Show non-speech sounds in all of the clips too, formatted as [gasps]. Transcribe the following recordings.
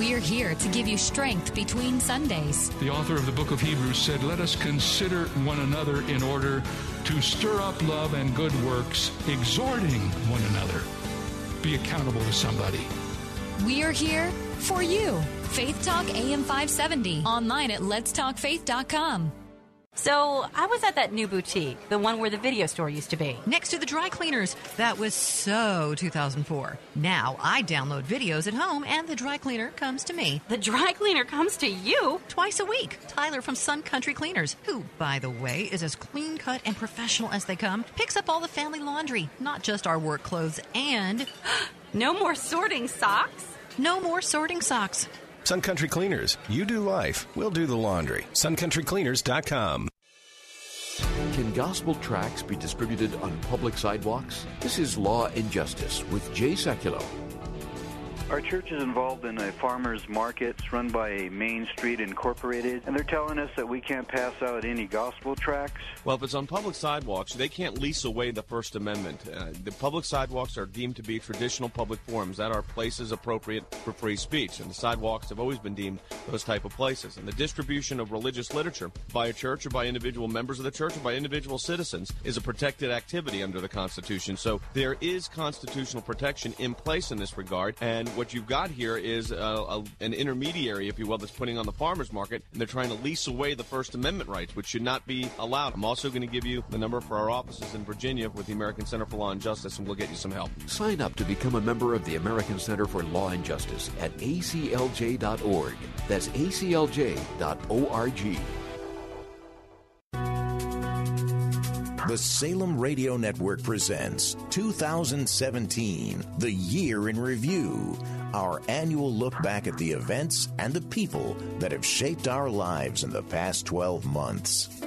We're here to give you strength between Sundays. The author of the book of Hebrews said, Let us consider one another in order to stir up love and good works, exhorting one another. Be accountable to somebody. We're here for you. Faith Talk AM 570. Online at letstalkfaith.com. So I was at that new boutique, the one where the video store used to be. Next to the dry cleaners. That was so 2004. Now I download videos at home and the dry cleaner comes to me. The dry cleaner comes to you? Twice a week. Tyler from Sun Country Cleaners, who, by the way, is as clean cut and professional as they come, picks up all the family laundry, not just our work clothes, and. [gasps] no more sorting socks? No more sorting socks. Sun Country Cleaners. You do life, we'll do the laundry. SunCountryCleaners.com. Can gospel tracts be distributed on public sidewalks? This is Law and Justice with Jay Sekulow. Our church is involved in a farmers market run by a Main Street Incorporated, and they're telling us that we can't pass out any gospel tracts. Well, if it's on public sidewalks, they can't lease away the First Amendment. Uh, the public sidewalks are deemed to be traditional public forums that are places appropriate for free speech, and the sidewalks have always been deemed those type of places. And the distribution of religious literature by a church or by individual members of the church or by individual citizens is a protected activity under the Constitution. So there is constitutional protection in place in this regard, and what you've got here is uh, a, an intermediary, if you will, that's putting on the farmers market, and they're trying to lease away the First Amendment rights, which should not be allowed. I'm also going to give you the number for our offices in Virginia with the American Center for Law and Justice, and we'll get you some help. Sign up to become a member of the American Center for Law and Justice at aclj.org. That's aclj.org. The Salem Radio Network presents 2017, the year in review, our annual look back at the events and the people that have shaped our lives in the past 12 months.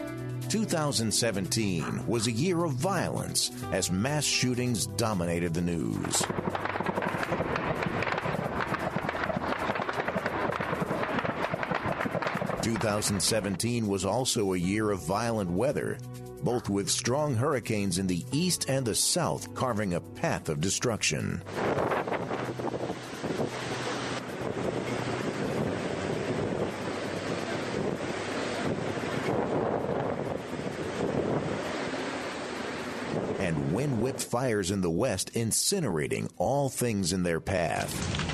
2017 was a year of violence as mass shootings dominated the news. Two thousand seventeen was also a year of violent weather both with strong hurricanes in the east and the south carving a path of destruction. And wind whipped fires in the west incinerating all things in their path.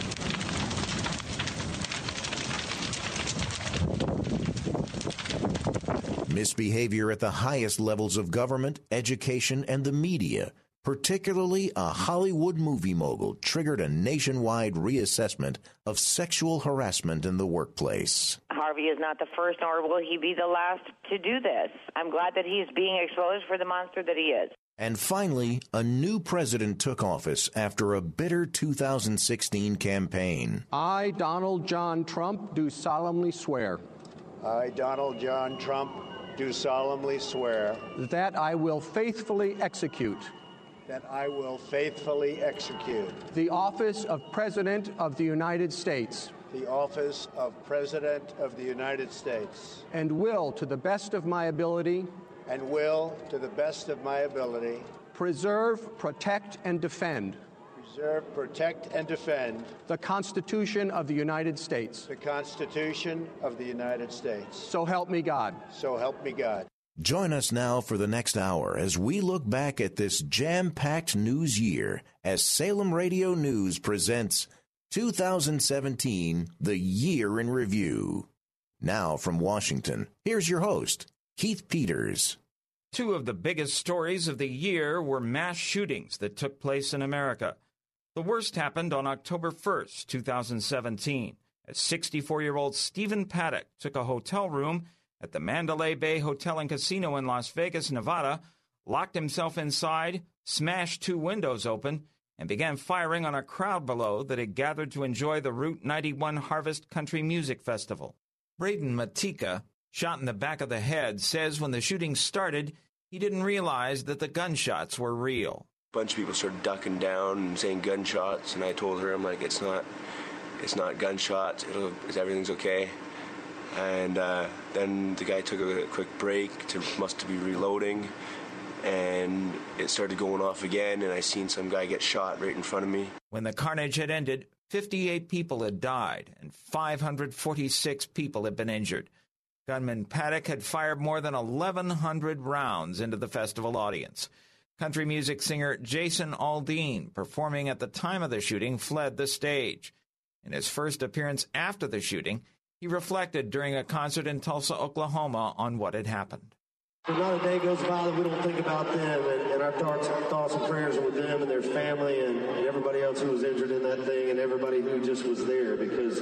Misbehavior at the highest levels of government, education, and the media, particularly a Hollywood movie mogul, triggered a nationwide reassessment of sexual harassment in the workplace. Harvey is not the first, nor will he be the last to do this. I'm glad that he's being exposed for the monster that he is. And finally, a new president took office after a bitter 2016 campaign. I, Donald John Trump, do solemnly swear. I, Donald John Trump, do solemnly swear that I will faithfully execute that I will faithfully execute the office of President of the United States the office of President of the United States. and will to the best of my ability and will to the best of my ability preserve, protect and defend preserve, protect, and defend the Constitution of the United States. The Constitution of the United States. So help me God. So help me God. Join us now for the next hour as we look back at this jam packed news year as Salem Radio News presents 2017, the year in review. Now from Washington, here's your host, Keith Peters. Two of the biggest stories of the year were mass shootings that took place in America. The worst happened on October 1st, 2017, as 64 year old Stephen Paddock took a hotel room at the Mandalay Bay Hotel and Casino in Las Vegas, Nevada, locked himself inside, smashed two windows open, and began firing on a crowd below that had gathered to enjoy the Route 91 Harvest Country Music Festival. Braden Matika, shot in the back of the head, says when the shooting started, he didn't realize that the gunshots were real. A bunch of people started ducking down and saying gunshots, and I told her, I'm like, it's not, it's not gunshots. It'll, everything's okay. And uh, then the guy took a quick break to must be reloading, and it started going off again. And I seen some guy get shot right in front of me. When the carnage had ended, 58 people had died and 546 people had been injured. Gunman Paddock had fired more than 1,100 rounds into the festival audience. Country music singer Jason Aldean, performing at the time of the shooting, fled the stage. In his first appearance after the shooting, he reflected during a concert in Tulsa, Oklahoma, on what had happened. Not a day goes by that we don't think about them, and, and our thoughts, thoughts and prayers are with them and their family and, and everybody else who was injured in that thing and everybody who just was there. Because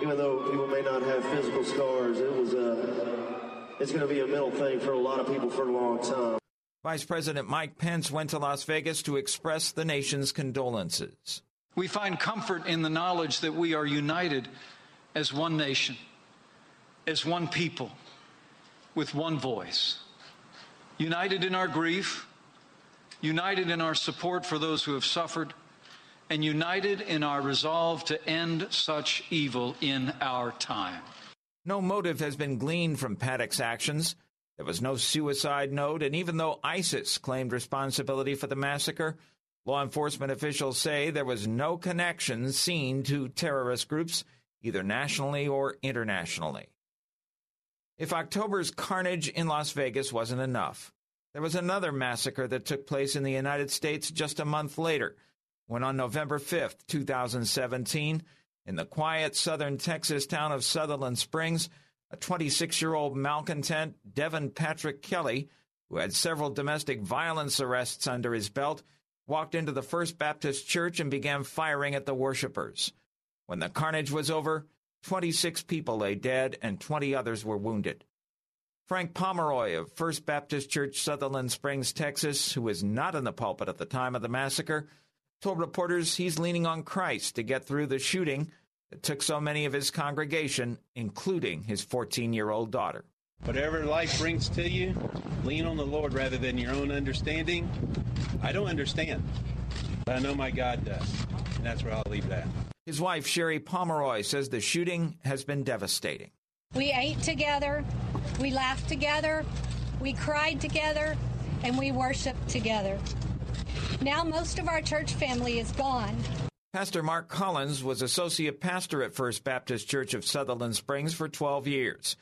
even though people may not have physical scars, it was a, it's going to be a mental thing for a lot of people for a long time. Vice President Mike Pence went to Las Vegas to express the nation's condolences. We find comfort in the knowledge that we are united as one nation, as one people, with one voice. United in our grief, united in our support for those who have suffered, and united in our resolve to end such evil in our time. No motive has been gleaned from Paddock's actions. There was no suicide note, and even though ISIS claimed responsibility for the massacre, law enforcement officials say there was no connection seen to terrorist groups, either nationally or internationally. If October's carnage in Las Vegas wasn't enough, there was another massacre that took place in the United States just a month later, when on November 5, 2017, in the quiet southern Texas town of Sutherland Springs, a 26 year old malcontent, Devin Patrick Kelley, who had several domestic violence arrests under his belt, walked into the First Baptist Church and began firing at the worshippers. When the carnage was over, 26 people lay dead and 20 others were wounded. Frank Pomeroy of First Baptist Church, Sutherland Springs, Texas, who was not in the pulpit at the time of the massacre, told reporters he's leaning on Christ to get through the shooting that took so many of his congregation, including his 14 year old daughter. Whatever life brings to you, lean on the Lord rather than your own understanding. I don't understand, but I know my God does, and that's where I'll leave that. His wife, Sherry Pomeroy, says the shooting has been devastating. We ate together, we laughed together, we cried together, and we worshiped together. Now most of our church family is gone. Pastor Mark Collins was associate pastor at First Baptist Church of Sutherland Springs for 12 years.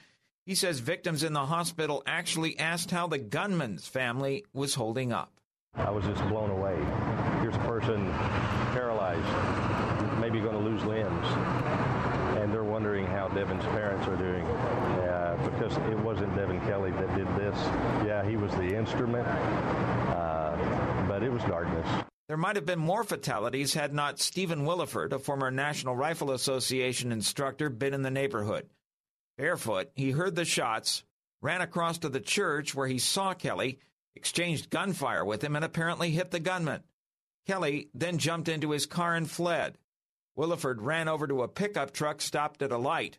He says victims in the hospital actually asked how the gunman's family was holding up. I was just blown away. Here's a person paralyzed, maybe going to lose limbs. And they're wondering how Devin's parents are doing uh, because it wasn't Devin Kelley that did this. Yeah, he was the instrument, uh, but it was darkness. There might have been more fatalities had not Stephen Willeford, a former National Rifle Association instructor, been in the neighborhood. Barefoot, he heard the shots, ran across to the church where he saw Kelley, exchanged gunfire with him, and apparently hit the gunman. Kelley then jumped into his car and fled. Willeford ran over to a pickup truck stopped at a light.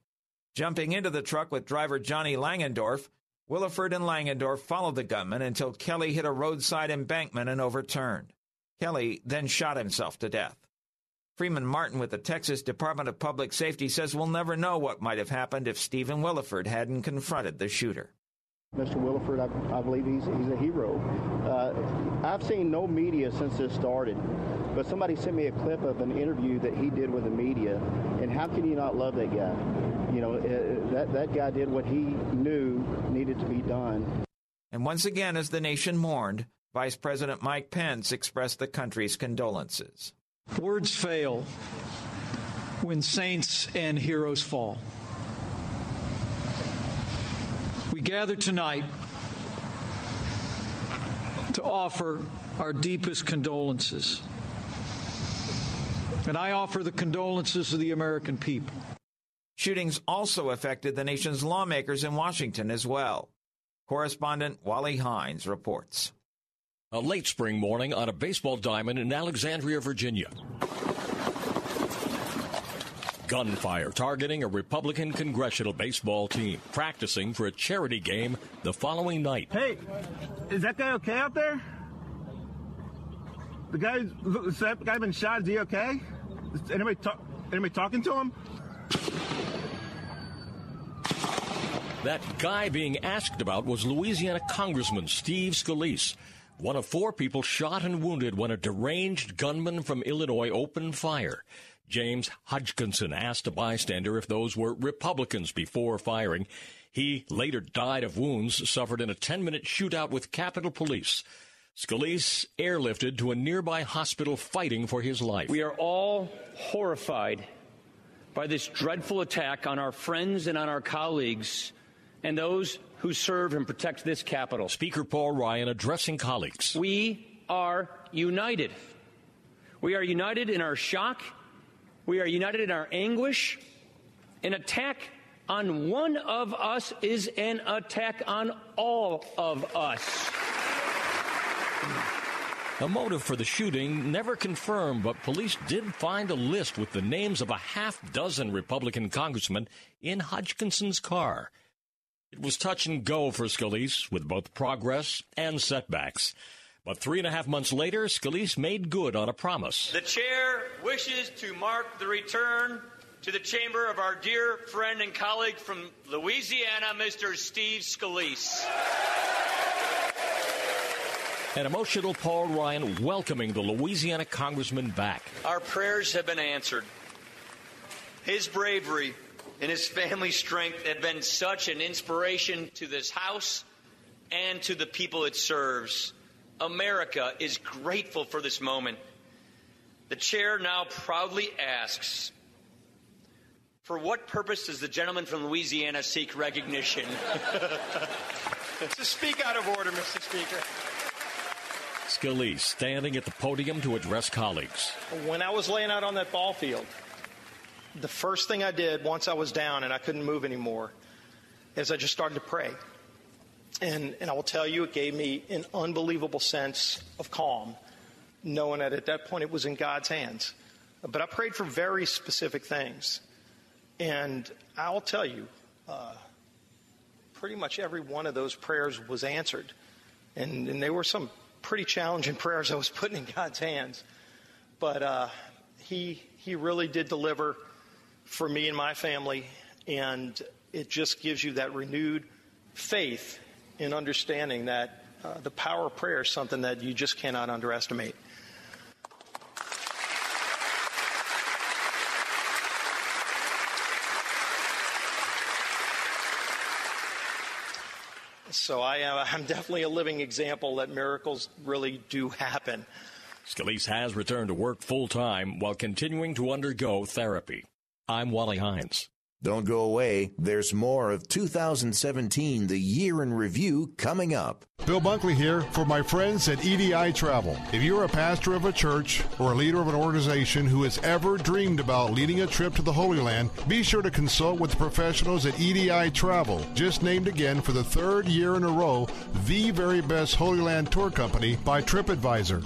Jumping into the truck with driver Johnnie Langendorff, Willeford and Langendorff followed the gunman until Kelley hit a roadside embankment and overturned. Kelley then shot himself to death. Freeman Martin with the Texas Department of Public Safety says we'll never know what might have happened if Stephen Willeford hadn't confronted the shooter. Mr. Willeford, I, I believe he's, he's a hero. Uh, I've seen no media since this started, but somebody sent me a clip of an interview that he did with the media, and how can you not love that guy? You know, uh, that, that guy did what he knew needed to be done. And once again, as the nation mourned, Vice President Mike Pence expressed the country's condolences. Words fail when saints and heroes fall. We gather tonight to offer our deepest condolences. And I offer the condolences of the American people. Shootings also affected the nation's lawmakers in Washington as well. Correspondent Wally Hines reports. A late spring morning on a baseball diamond in Alexandria, Virginia. Gunfire targeting a Republican congressional baseball team practicing for a charity game the following night. Hey, is that guy okay out there? The guy, is that guy been shot? Is he okay? Is anybody, talk, anybody talking to him? That guy being asked about was Louisiana Congressman Steve Scalise, one of four people shot and wounded when a deranged gunman from Illinois opened fire. James Hodgkinson asked a bystander if those were Republicans before firing. He later died of wounds suffered in a 10 minute shootout with Capitol Police. Scalise airlifted to a nearby hospital fighting for his life. We are all horrified by this dreadful attack on our friends and on our colleagues and those who serve and protect this Capitol. Speaker Paul Ryan addressing colleagues. We are united. We are united in our shock. We are united in our anguish. An attack on one of us is an attack on all of us. A motive for the shooting never confirmed, but police did find a list with the names of a half dozen Republican congressmen in Hodgkinson's car. It was touch and go for Scalise, with both progress and setbacks. But three and a half months later, Scalise made good on a promise. The chair wishes to mark the return to the chamber of our dear friend and colleague from Louisiana, Mr. Steve Scalise. An emotional Paul Ryan welcoming the Louisiana congressman back. Our prayers have been answered. His bravery and his family strength have been such an inspiration to this House and to the people it serves. America is grateful for this moment. The chair now proudly asks For what purpose does the gentleman from Louisiana seek recognition? [laughs] to speak out of order, Mr. Speaker. Scalise standing at the podium to address colleagues. When I was laying out on that ball field, the first thing I did once I was down and I couldn't move anymore is I just started to pray. And, and I will tell you, it gave me an unbelievable sense of calm, knowing that at that point it was in God's hands. But I prayed for very specific things. And I'll tell you, uh, pretty much every one of those prayers was answered. And, and they were some pretty challenging [laughs] prayers I was putting in God's hands. But uh, he, he really did deliver for me and my family. And it just gives you that renewed faith in understanding that uh, the power of prayer is something that you just cannot underestimate. So I, uh, I'm definitely a living example that miracles really do happen. Scalise has returned to work full time while continuing to undergo therapy. I'm Wally Hines. Don't go away. There's more of 2017, the year in review, coming up. Bill Bunkley here for my friends at EDI Travel. If you're a pastor of a church or a leader of an organization who has ever dreamed about leading a trip to the Holy Land, be sure to consult with the professionals at EDI Travel, just named again for the third year in a row, the very best Holy Land tour company by TripAdvisor.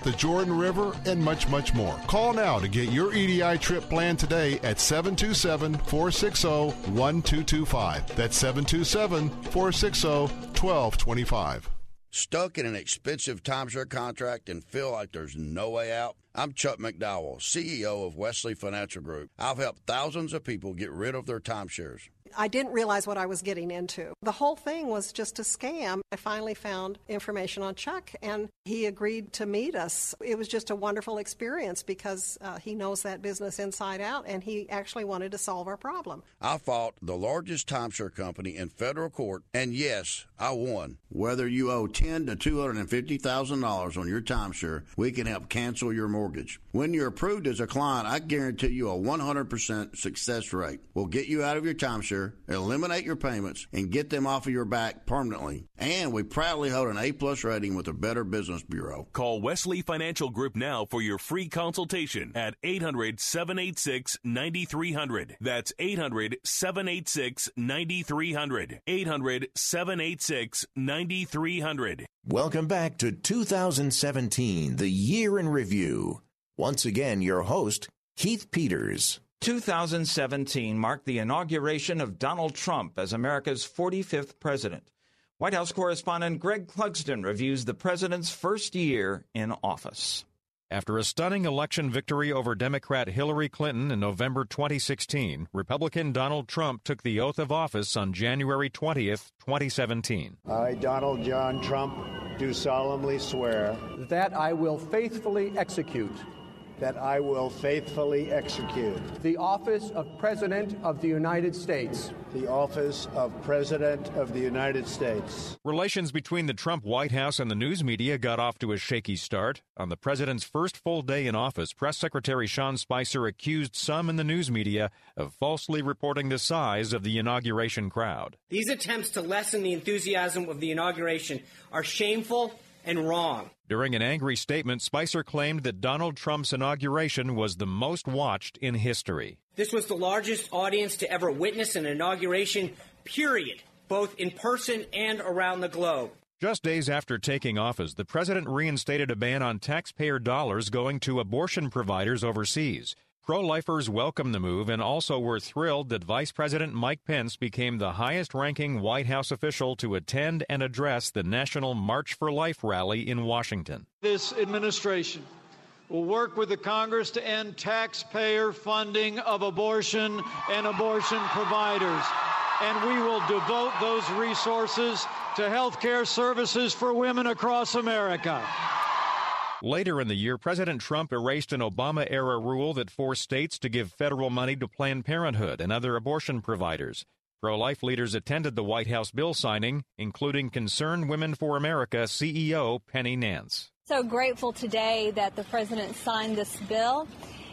the Jordan River, and much, much more. Call now to get your EDI trip planned today at 727 460 1225. That's 727 460 1225. Stuck in an expensive timeshare contract and feel like there's no way out? I'm Chuck McDowell, CEO of Wesley Financial Group. I've helped thousands of people get rid of their timeshares. I didn't realize what I was getting into. The whole thing was just a scam. I finally found information on Chuck, and he agreed to meet us. It was just a wonderful experience because uh, he knows that business inside out, and he actually wanted to solve our problem. I fought the largest timeshare company in federal court, and yes, I won. Whether you owe ten to two hundred and fifty thousand dollars on your timeshare, we can help cancel your mortgage. When you're approved as a client, I guarantee you a one hundred percent success rate. We'll get you out of your timeshare, eliminate your payments, and get them off of your back permanently. And we proudly hold an A plus rating with the Better Business Bureau. Call Wesley Financial Group now for your free consultation at 800 786 9300. That's 800 786 9300. 800 786 9300. Welcome back to 2017, the year in review. Once again, your host, Keith Peters. 2017 marked the inauguration of Donald Trump as America's 45th president. White House correspondent Greg Clugston reviews the president's first year in office. After a stunning election victory over Democrat Hillary Clinton in November 2016, Republican Donald Trump took the oath of office on January 20th, 2017. I, Donald John Trump, do solemnly swear that I will faithfully execute that I will faithfully execute the office of President of the United States. The office of President of the United States. Relations between the Trump White House and the news media got off to a shaky start. On the president's first full day in office, Press Secretary Sean Spicer accused some in the news media of falsely reporting the size of the inauguration crowd. These attempts to lessen the enthusiasm of the inauguration are shameful and wrong. During an angry statement, Spicer claimed that Donald Trump's inauguration was the most watched in history. This was the largest audience to ever witness an inauguration, period, both in person and around the globe. Just days after taking office, the president reinstated a ban on taxpayer dollars going to abortion providers overseas. Pro lifers welcomed the move and also were thrilled that Vice President Mike Pence became the highest ranking White House official to attend and address the National March for Life rally in Washington. This administration will work with the Congress to end taxpayer funding of abortion and abortion providers. And we will devote those resources to health care services for women across America. Later in the year, President Trump erased an Obama era rule that forced states to give federal money to Planned Parenthood and other abortion providers. Pro life leaders attended the White House bill signing, including Concerned Women for America CEO Penny Nance. So grateful today that the president signed this bill,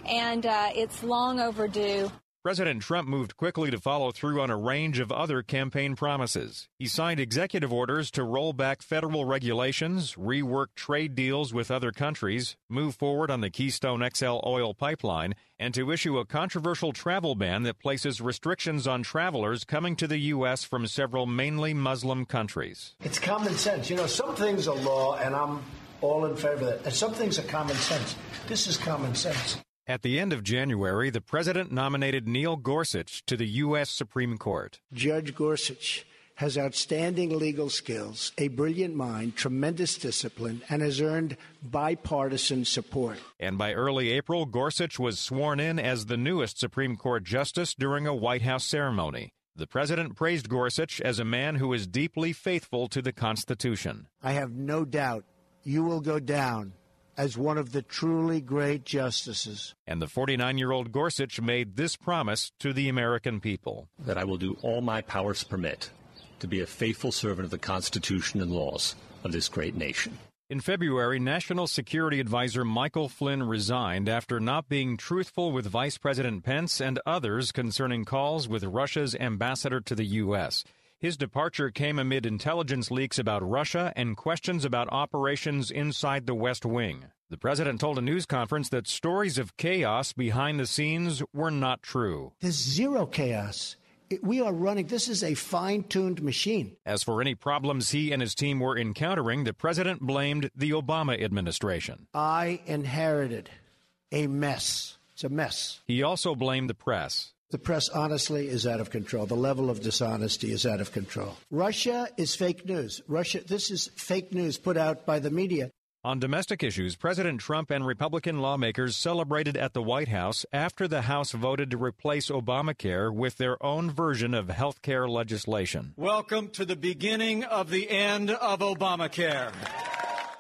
and uh, it's long overdue. President Trump moved quickly to follow through on a range of other campaign promises. He signed executive orders to roll back federal regulations, rework trade deals with other countries, move forward on the Keystone XL oil pipeline, and to issue a controversial travel ban that places restrictions on travelers coming to the U.S. from several mainly Muslim countries. It's common sense. You know, some things are law, and I'm all in favor of that. And some things are common sense. This is common sense. At the end of January, the president nominated Neil Gorsuch to the U.S. Supreme Court. Judge Gorsuch has outstanding legal skills, a brilliant mind, tremendous discipline, and has earned bipartisan support. And by early April, Gorsuch was sworn in as the newest Supreme Court justice during a White House ceremony. The president praised Gorsuch as a man who is deeply faithful to the Constitution. I have no doubt you will go down as one of the truly great justices. And the 49 year old Gorsuch made this promise to the American people that I will do all my powers permit to be a faithful servant of the Constitution and laws of this great nation. In February, National Security Advisor Michael Flynn resigned after not being truthful with Vice President Pence and others concerning calls with Russia's ambassador to the U.S. His departure came amid intelligence leaks about Russia and questions about operations inside the West Wing. The president told a news conference that stories of chaos behind the scenes were not true. There's zero chaos. We are running, this is a fine tuned machine. As for any problems he and his team were encountering, the president blamed the Obama administration. I inherited a mess. It's a mess. He also blamed the press. The press, honestly, is out of control. The level of dishonesty is out of control. Russia is fake news. Russia, this is fake news put out by the media. On domestic issues, President Trump and Republican lawmakers celebrated at the White House after the House voted to replace Obamacare with their own version of health care legislation. Welcome to the beginning of the end of Obamacare.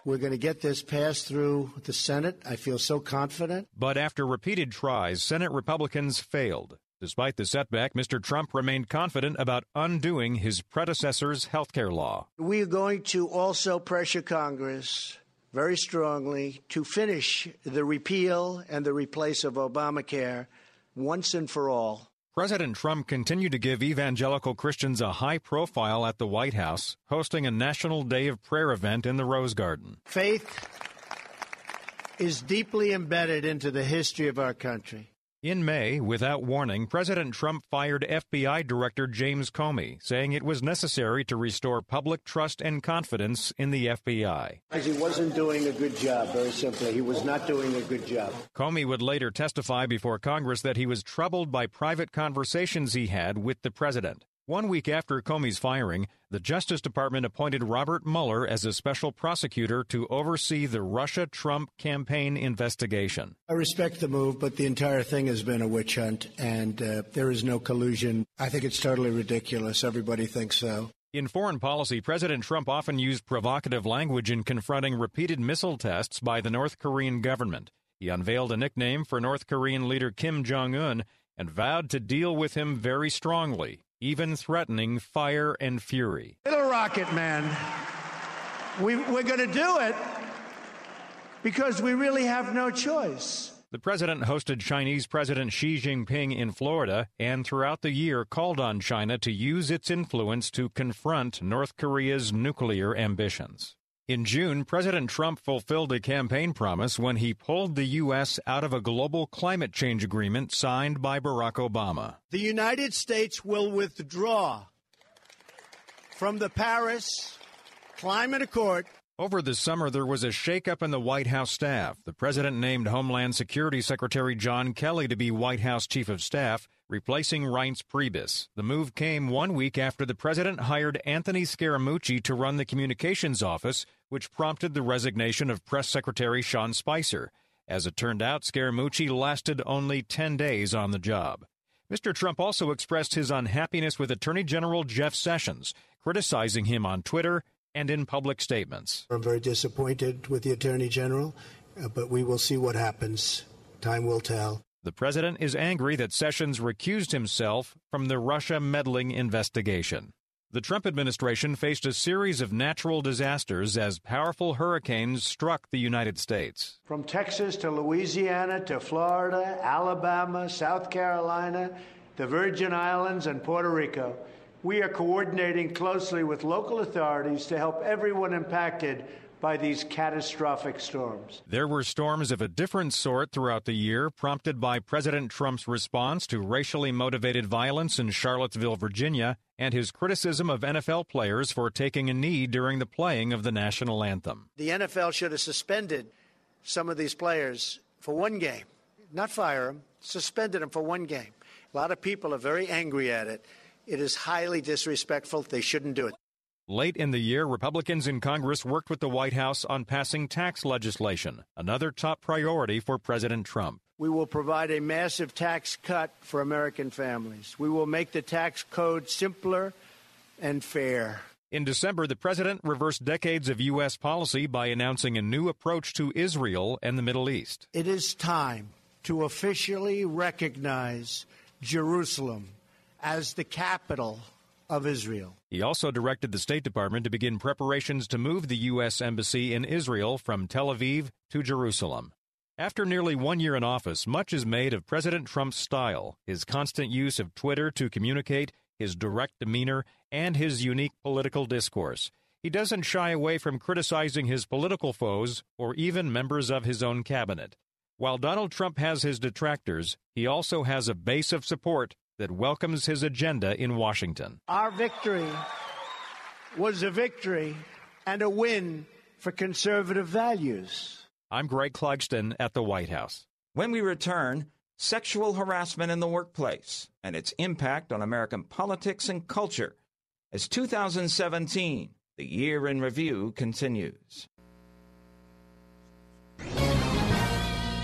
We're going to get this passed through the Senate. I feel so confident. But after repeated tries, Senate Republicans failed. Despite the setback, Mr. Trump remained confident about undoing his predecessor's health care law. We are going to also pressure Congress very strongly to finish the repeal and the replace of Obamacare once and for all. President Trump continued to give evangelical Christians a high profile at the White House, hosting a National Day of Prayer event in the Rose Garden. Faith is deeply embedded into the history of our country. In May, without warning, President Trump fired FBI Director James Comey, saying it was necessary to restore public trust and confidence in the FBI. Because he wasn't doing a good job, very simply. He was not doing a good job. Comey would later testify before Congress that he was troubled by private conversations he had with the president. One week after Comey's firing, the Justice Department appointed Robert Mueller as a special prosecutor to oversee the Russia Trump campaign investigation. I respect the move, but the entire thing has been a witch hunt, and uh, there is no collusion. I think it's totally ridiculous. Everybody thinks so. In foreign policy, President Trump often used provocative language in confronting repeated missile tests by the North Korean government. He unveiled a nickname for North Korean leader Kim Jong un and vowed to deal with him very strongly even threatening fire and fury. Little Rocket Man, we, we're going to do it because we really have no choice. The president hosted Chinese President Xi Jinping in Florida and throughout the year called on China to use its influence to confront North Korea's nuclear ambitions. In June, President Trump fulfilled a campaign promise when he pulled the U.S. out of a global climate change agreement signed by Barack Obama. The United States will withdraw from the Paris Climate Accord. Over the summer, there was a shakeup in the White House staff. The president named Homeland Security Secretary John Kelly to be White House Chief of Staff replacing Reince Priebus. The move came one week after the president hired Anthony Scaramucci to run the communications office, which prompted the resignation of Press Secretary Sean Spicer. As it turned out, Scaramucci lasted only 10 days on the job. Mr. Trump also expressed his unhappiness with Attorney General Jeff Sessions, criticizing him on Twitter and in public statements. I'm very disappointed with the Attorney General, uh, but we will see what happens. Time will tell. The president is angry that Sessions recused himself from the Russia meddling investigation. The Trump administration faced a series of natural disasters as powerful hurricanes struck the United States. From Texas to Louisiana to Florida, Alabama, South Carolina, the Virgin Islands, and Puerto Rico, we are coordinating closely with local authorities to help everyone impacted by these catastrophic storms. There were storms of a different sort throughout the year, prompted by President Trump's response to racially motivated violence in Charlottesville, Virginia, and his criticism of NFL players for taking a knee during the playing of the national anthem. The NFL should have suspended some of these players for one game, not fire them, suspended them for one game. A lot of people are very angry at it. It is highly disrespectful. They shouldn't do it. Late in the year, Republicans in Congress worked with the White House on passing tax legislation, another top priority for President Trump. We will provide a massive tax cut for American families. We will make the tax code simpler and fair. In December, the president reversed decades of U.S. policy by announcing a new approach to Israel and the Middle East. It is time to officially recognize Jerusalem as the capital of Israel. He also directed the State Department to begin preparations to move the U.S. Embassy in Israel from Tel Aviv to Jerusalem. After nearly one year in office, much is made of President Trump's style, his constant use of Twitter to communicate, his direct demeanor, and his unique political discourse. He doesn't shy away from criticizing his political foes or even members of his own cabinet. While Donald Trump has his detractors, he also has a base of support that welcomes his agenda in Washington. Our victory was a victory and a win for conservative values. I'm Greg Clugston at the White House. When we return, sexual harassment in the workplace and its impact on American politics and culture as 2017, the year in review, continues.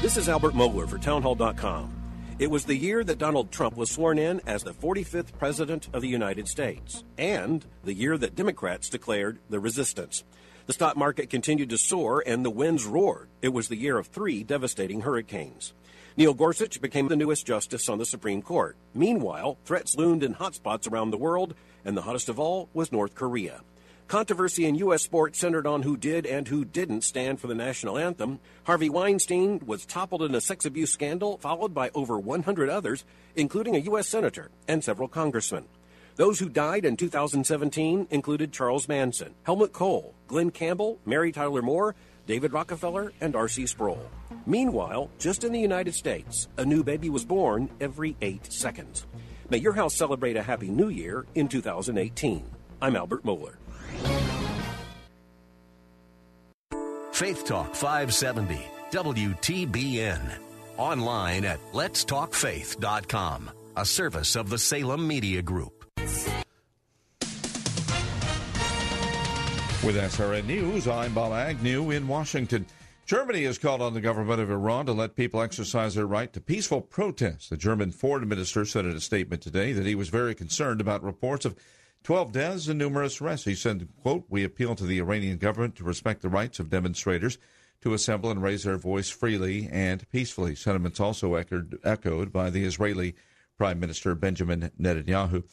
This is Albert Mohler for Townhall.com. It was the year that Donald Trump was sworn in as the 45th President of the United States, and the year that Democrats declared the resistance. The stock market continued to soar and the winds roared. It was the year of three devastating hurricanes. Neil Gorsuch became the newest justice on the Supreme Court. Meanwhile, threats loomed in hotspots around the world, and the hottest of all was North Korea. Controversy in U.S. sports centered on who did and who didn't stand for the national anthem. Harvey Weinstein was toppled in a sex abuse scandal, followed by over 100 others, including a U.S. senator and several congressmen. Those who died in 2017 included Charles Manson, Helmut Kohl, Glen Campbell, Mary Tyler Moore, David Rockefeller, and R.C. Sproul. Meanwhile, just in the United States, a new baby was born every eight seconds. May your house celebrate a happy new year in 2018. I'm Albert Mohler. Faith Talk 570, WTBN. Online at letstalkfaith.com, a service of the Salem Media Group. With SRN News, I'm Bob Agnew in Washington. Germany has called on the government of Iran to let people exercise their right to peaceful protest. The German foreign minister said in a statement today that he was very concerned about reports of 12 deaths and numerous arrests. He said, quote, We appeal to the Iranian government to respect the rights of demonstrators to assemble and raise their voice freely and peacefully. Sentiments also echoed, echoed by the Israeli Prime Minister Benjamin Netanyahu.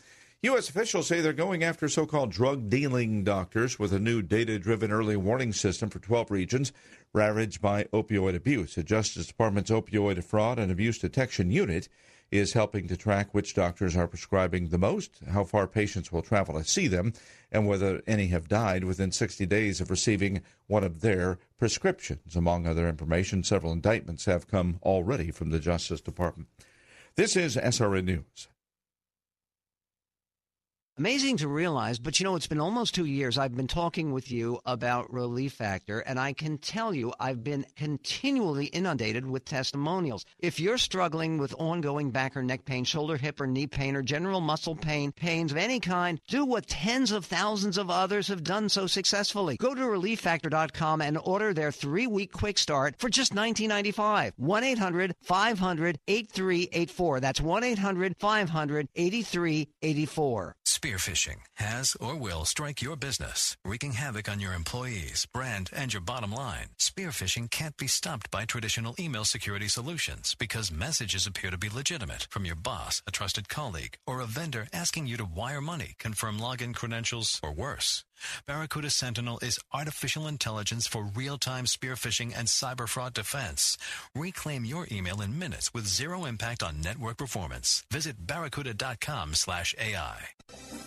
U.S. officials say they're going after so called drug dealing doctors with a new data driven early warning system for 12 regions ravaged by opioid abuse. The Justice Department's Opioid Fraud and Abuse Detection Unit is helping to track which doctors are prescribing the most, how far patients will travel to see them, and whether any have died within 60 days of receiving one of their prescriptions. Among other information, several indictments have come already from the Justice Department. This is SRN News. Amazing to realize, but you know, it's been almost two years. I've been talking with you about Relief Factor, and I can tell you I've been continually inundated with testimonials. If you're struggling with ongoing back or neck pain, shoulder, hip, or knee pain, or general muscle pain, pains of any kind, do what tens of thousands of others have done so successfully. Go to relieffactor.com and order their three week quick start for just $19.95. 1 800 500 8384. That's 1 800 500 8384. Spearphishing has or will strike your business, wreaking havoc on your employees, brand, and your bottom line. Spearphishing can't be stopped by traditional email security solutions because messages appear to be legitimate from your boss, a trusted colleague, or a vendor asking you to wire money, confirm login credentials, or worse. Barracuda Sentinel is artificial intelligence for real-time spear phishing and cyber fraud defense. Reclaim your email in minutes with zero impact on network performance. Visit barracuda.com slash AI.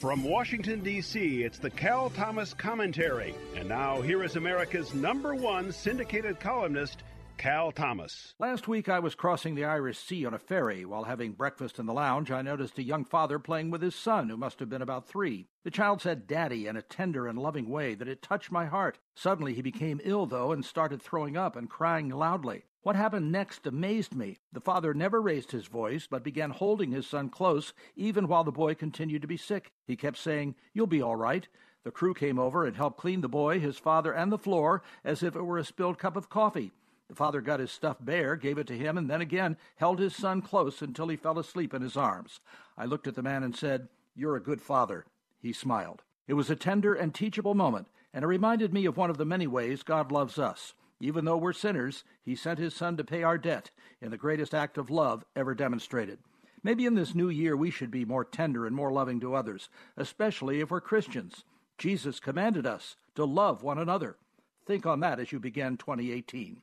From Washington, D.C., it's the Cal Thomas Commentary. And now here is America's number one syndicated columnist, Cal Thomas. Last week, I was crossing the Irish Sea on a ferry. While having breakfast in the lounge, I noticed a young father playing with his son, who must have been about three. The child said daddy in a tender and loving way that it touched my heart. Suddenly, he became ill, though, and started throwing up and crying loudly. What happened next amazed me. The father never raised his voice, but began holding his son close, even while the boy continued to be sick. He kept saying, You'll be all right. The crew came over and helped clean the boy, his father, and the floor as if it were a spilled cup of coffee. The father got his stuffed bear, gave it to him, and then again held his son close until he fell asleep in his arms. I looked at the man and said, You're a good father. He smiled. It was a tender and teachable moment, and it reminded me of one of the many ways God loves us. Even though we're sinners, He sent His Son to pay our debt in the greatest act of love ever demonstrated. Maybe in this new year we should be more tender and more loving to others, especially if we're Christians. Jesus commanded us to love one another. Think on that as you begin 2018.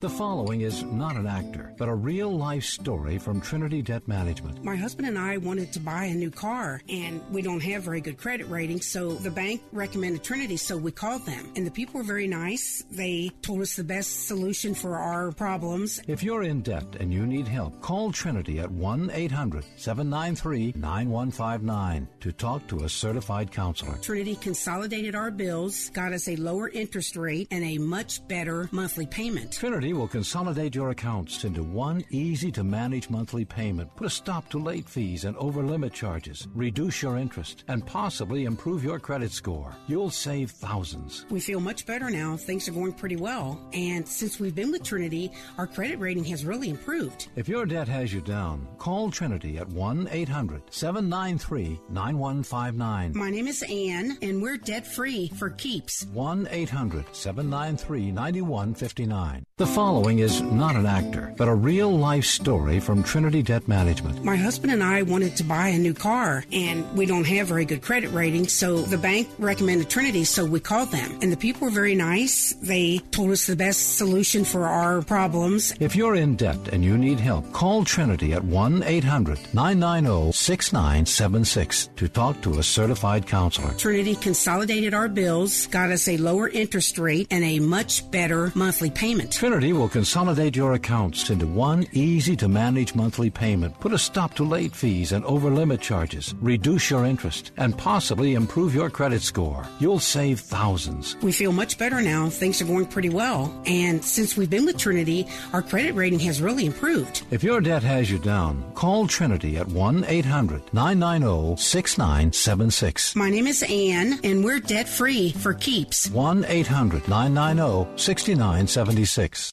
The following is not an actor, but a real life story from Trinity Debt Management. My husband and I wanted to buy a new car, and we don't have very good credit ratings, so the bank recommended Trinity, so we called them. And the people were very nice. They told us the best solution for our problems. If you're in debt and you need help, call Trinity at 1 800 793 9159 to talk to a certified counselor. Trinity consolidated our bills, got us a lower interest rate, and a much better monthly payment. Trinity will consolidate your accounts into one easy to manage monthly payment, put a stop to late fees and over limit charges, reduce your interest, and possibly improve your credit score. You'll save thousands. We feel much better now. Things are going pretty well. And since we've been with Trinity, our credit rating has really improved. If your debt has you down, call Trinity at 1 800 793 9159. My name is Ann, and we're debt free for keeps. 1 800 793 9159. The following is not an actor, but a real life story from Trinity Debt Management. My husband and I wanted to buy a new car, and we don't have very good credit ratings, so the bank recommended Trinity, so we called them. And the people were very nice. They told us the best solution for our problems. If you're in debt and you need help, call Trinity at 1 800 990 6976 to talk to a certified counselor. Trinity consolidated our bills, got us a lower interest rate, and a much better monthly payment. Trinity will consolidate your accounts into one easy to manage monthly payment, put a stop to late fees and over limit charges, reduce your interest, and possibly improve your credit score. You'll save thousands. We feel much better now. Things are going pretty well. And since we've been with Trinity, our credit rating has really improved. If your debt has you down, call Trinity at 1 800 990 6976. My name is Ann, and we're debt free for keeps. 1 800 990 6976.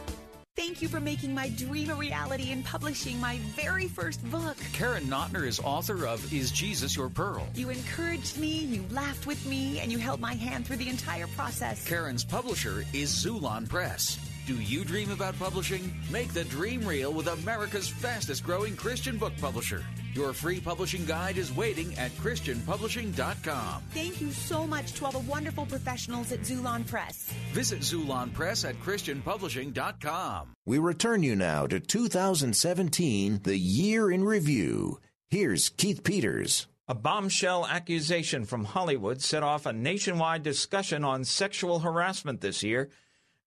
Thank you for making my dream a reality and publishing my very first book. Karen Notner is author of Is Jesus Your Pearl? You encouraged me, you laughed with me, and you held my hand through the entire process. Karen's publisher is Xulon Press. Do you dream about publishing? Make the dream real with America's fastest growing Christian book publisher. Your free publishing guide is waiting at ChristianPublishing.com. Thank you so much to all the wonderful professionals at Xulon Press. Visit Xulon Press at ChristianPublishing.com. We return you now to 2017, the year in review. Here's Keith Peters. A bombshell accusation from Hollywood set off a nationwide discussion on sexual harassment this year,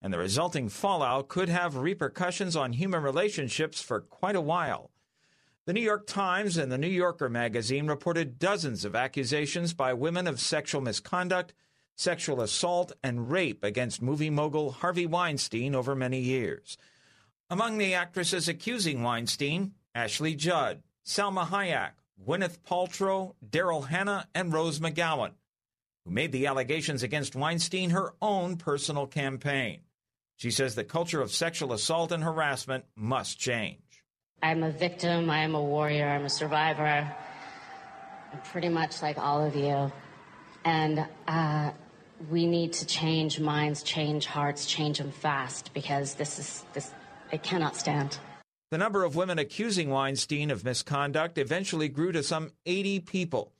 and the resulting fallout could have repercussions on human relationships for quite a while. The New York Times and the New Yorker magazine reported dozens of accusations by women of sexual misconduct, sexual assault, and rape against movie mogul Harvey Weinstein over many years. Among the actresses accusing Weinstein, Ashley Judd, Salma Hayek, Gwyneth Paltrow, Daryl Hannah, and Rose McGowan, who made the allegations against Weinstein her own personal campaign. She says the culture of sexual assault and harassment must change. I'm a victim, I am a warrior, I'm a survivor. I'm pretty much like all of you. And uh, we need to change minds, change hearts, change them fast because this is, this, it cannot stand. The number of women accusing Weinstein of misconduct eventually grew to some 80 people.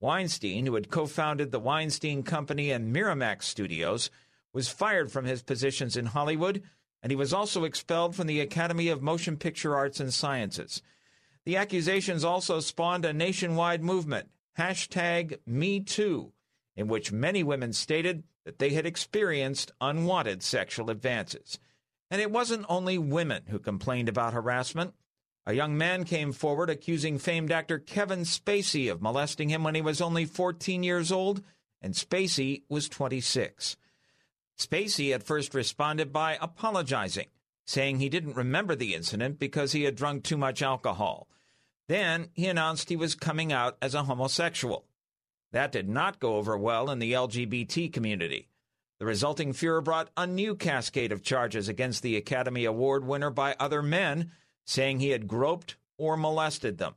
Weinstein, who had co founded the Weinstein Company and Miramax Studios, was fired from his positions in Hollywood and he was also expelled from the Academy of Motion Picture Arts and Sciences. The accusations also spawned a nationwide movement, hashtag MeToo, in which many women stated that they had experienced unwanted sexual advances. And it wasn't only women who complained about harassment. A young man came forward accusing famed actor Kevin Spacey of molesting him when he was only 14 years old, and Spacey was 26. Spacey at first responded by apologizing, saying he didn't remember the incident because he had drunk too much alcohol. Then he announced he was coming out as a homosexual. That did not go over well in the LGBT community. The resulting furor brought a new cascade of charges against the Academy Award winner by other men, saying he had groped or molested them.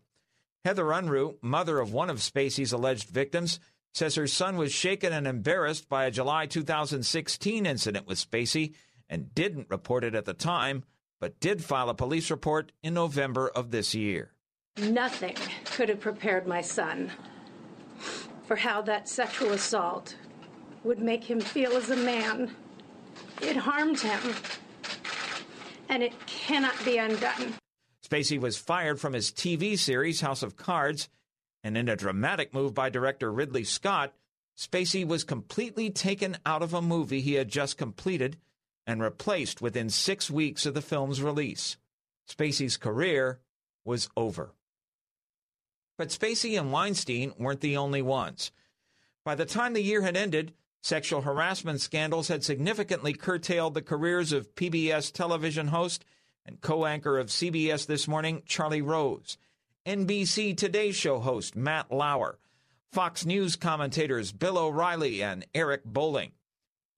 Heather Unruh, mother of one of Spacey's alleged victims, says her son was shaken and embarrassed by a July 2016 incident with Spacey and didn't report it at the time, but did file a police report in November of this year. Nothing could have prepared my son for how that sexual assault would make him feel as a man. It harmed him, and it cannot be undone. Spacey was fired from his TV series House of Cards, and in a dramatic move by director Ridley Scott, Spacey was completely taken out of a movie he had just completed and replaced within six weeks of the film's release. Spacey's career was over. But Spacey and Weinstein weren't the only ones. By the time the year had ended, Sexual harassment scandals had significantly curtailed the careers of PBS television host and co anchor of CBS This Morning, Charlie Rose, NBC Today Show host Matt Lauer, Fox News commentators Bill O'Reilly and Eric Bolling,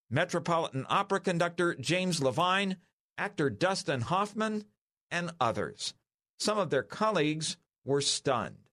Metropolitan Opera conductor James Levine, actor Dustin Hoffman, and others. Some of their colleagues were stunned.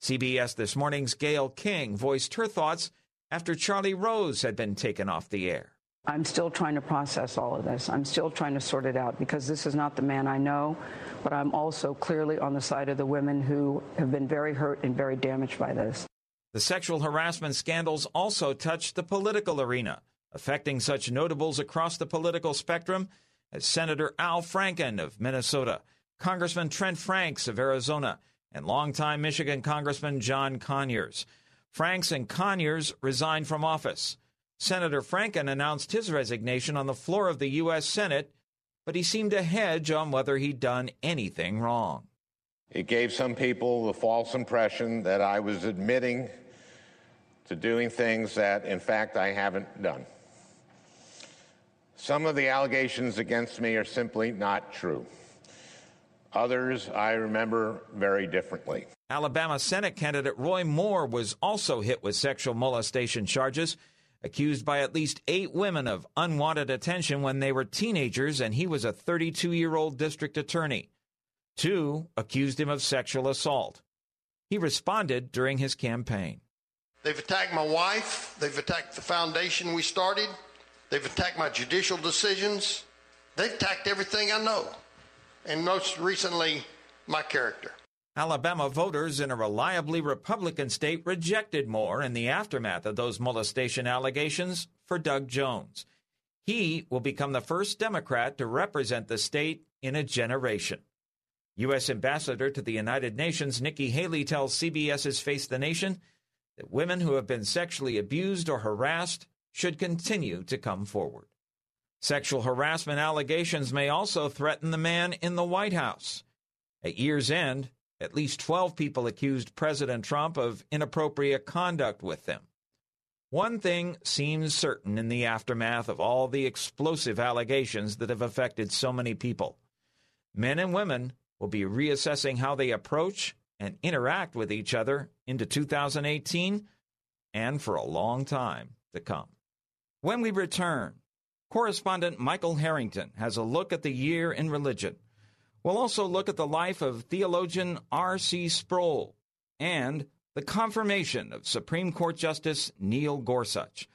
CBS This Morning's Gayle King voiced her thoughts after Charlie Rose had been taken off the air. I'm still trying to process all of this. I'm still trying to sort it out because this is not the man I know, but I'm also clearly on the side of the women who have been very hurt and very damaged by this. The sexual harassment scandals also touched the political arena, affecting such notables across the political spectrum as Senator Al Franken of Minnesota, Congressman Trent Franks of Arizona, and longtime Michigan Congressman John Conyers. Franks and Conyers resigned from office. Senator Franken announced his resignation on the floor of the U.S. Senate, but he seemed to hedge on whether he'd done anything wrong. It gave some people the false impression that I was admitting to doing things that, in fact, I haven't done. Some of the allegations against me are simply not true. Others I remember very differently. Alabama Senate candidate Roy Moore was also hit with sexual molestation charges, accused by at least eight women of unwanted attention when they were teenagers, and he was a 32 year old district attorney. Two accused him of sexual assault. He responded during his campaign. They've attacked my wife. They've attacked the foundation we started. They've attacked my judicial decisions. They've attacked everything I know. And most recently, my character. Alabama voters in a reliably Republican state rejected Moore in the aftermath of those molestation allegations for Doug Jones. He will become the first Democrat to represent the state in a generation. U.S. Ambassador to the United Nations Nikki Haley tells CBS's Face the Nation that women who have been sexually abused or harassed should continue to come forward. Sexual harassment allegations may also threaten the man in the White House. At year's end, at least 12 people accused President Trump of inappropriate conduct with them. One thing seems certain in the aftermath of all the explosive allegations that have affected so many people. Men and women will be reassessing how they approach and interact with each other into 2018 and for a long time to come. When we return, correspondent Michael Harrington has a look at the year in religion. We'll also look at the life of theologian R.C. Sproul and the confirmation of Supreme Court Justice Neil Gorsuch,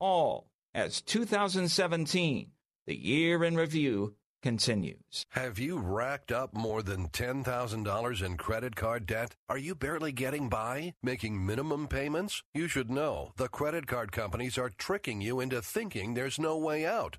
all as 2017, the year in review, continues. Have you racked up more than $10,000 in credit card debt? Are you barely getting by, making minimum payments? You should know the credit card companies are tricking you into thinking there's no way out.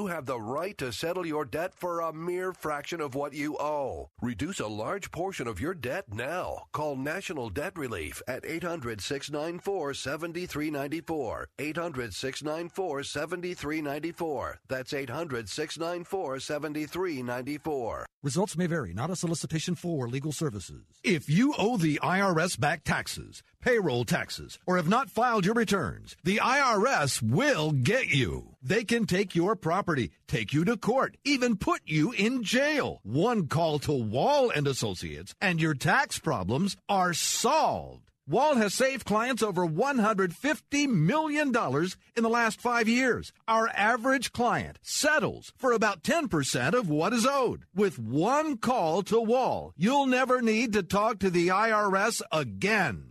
have the right to settle your debt for a mere fraction of what you owe. Reduce a large portion of your debt now. Call National Debt Relief at 800 694 7394. 800 694 7394. That's 800 694 7394. Results may vary, not a solicitation for legal services. If you owe the IRS back taxes, payroll taxes, or have not filed your returns, the IRS will get you. They can take your property, take you to court, even put you in jail. One call to Wall and Associates and your tax problems are solved. Wall has saved clients over $150 million in the last five years. Our average client settles for about 10% of what is owed. With one call to Wall, you'll never need to talk to the IRS again.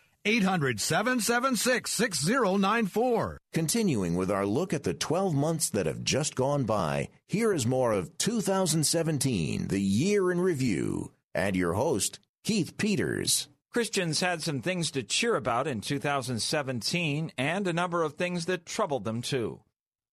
800 776 6094. Continuing with our look at the 12 months that have just gone by, here is more of 2017, the year in review, and your host, Keith Peters. Christians had some things to cheer about in 2017 and a number of things that troubled them too.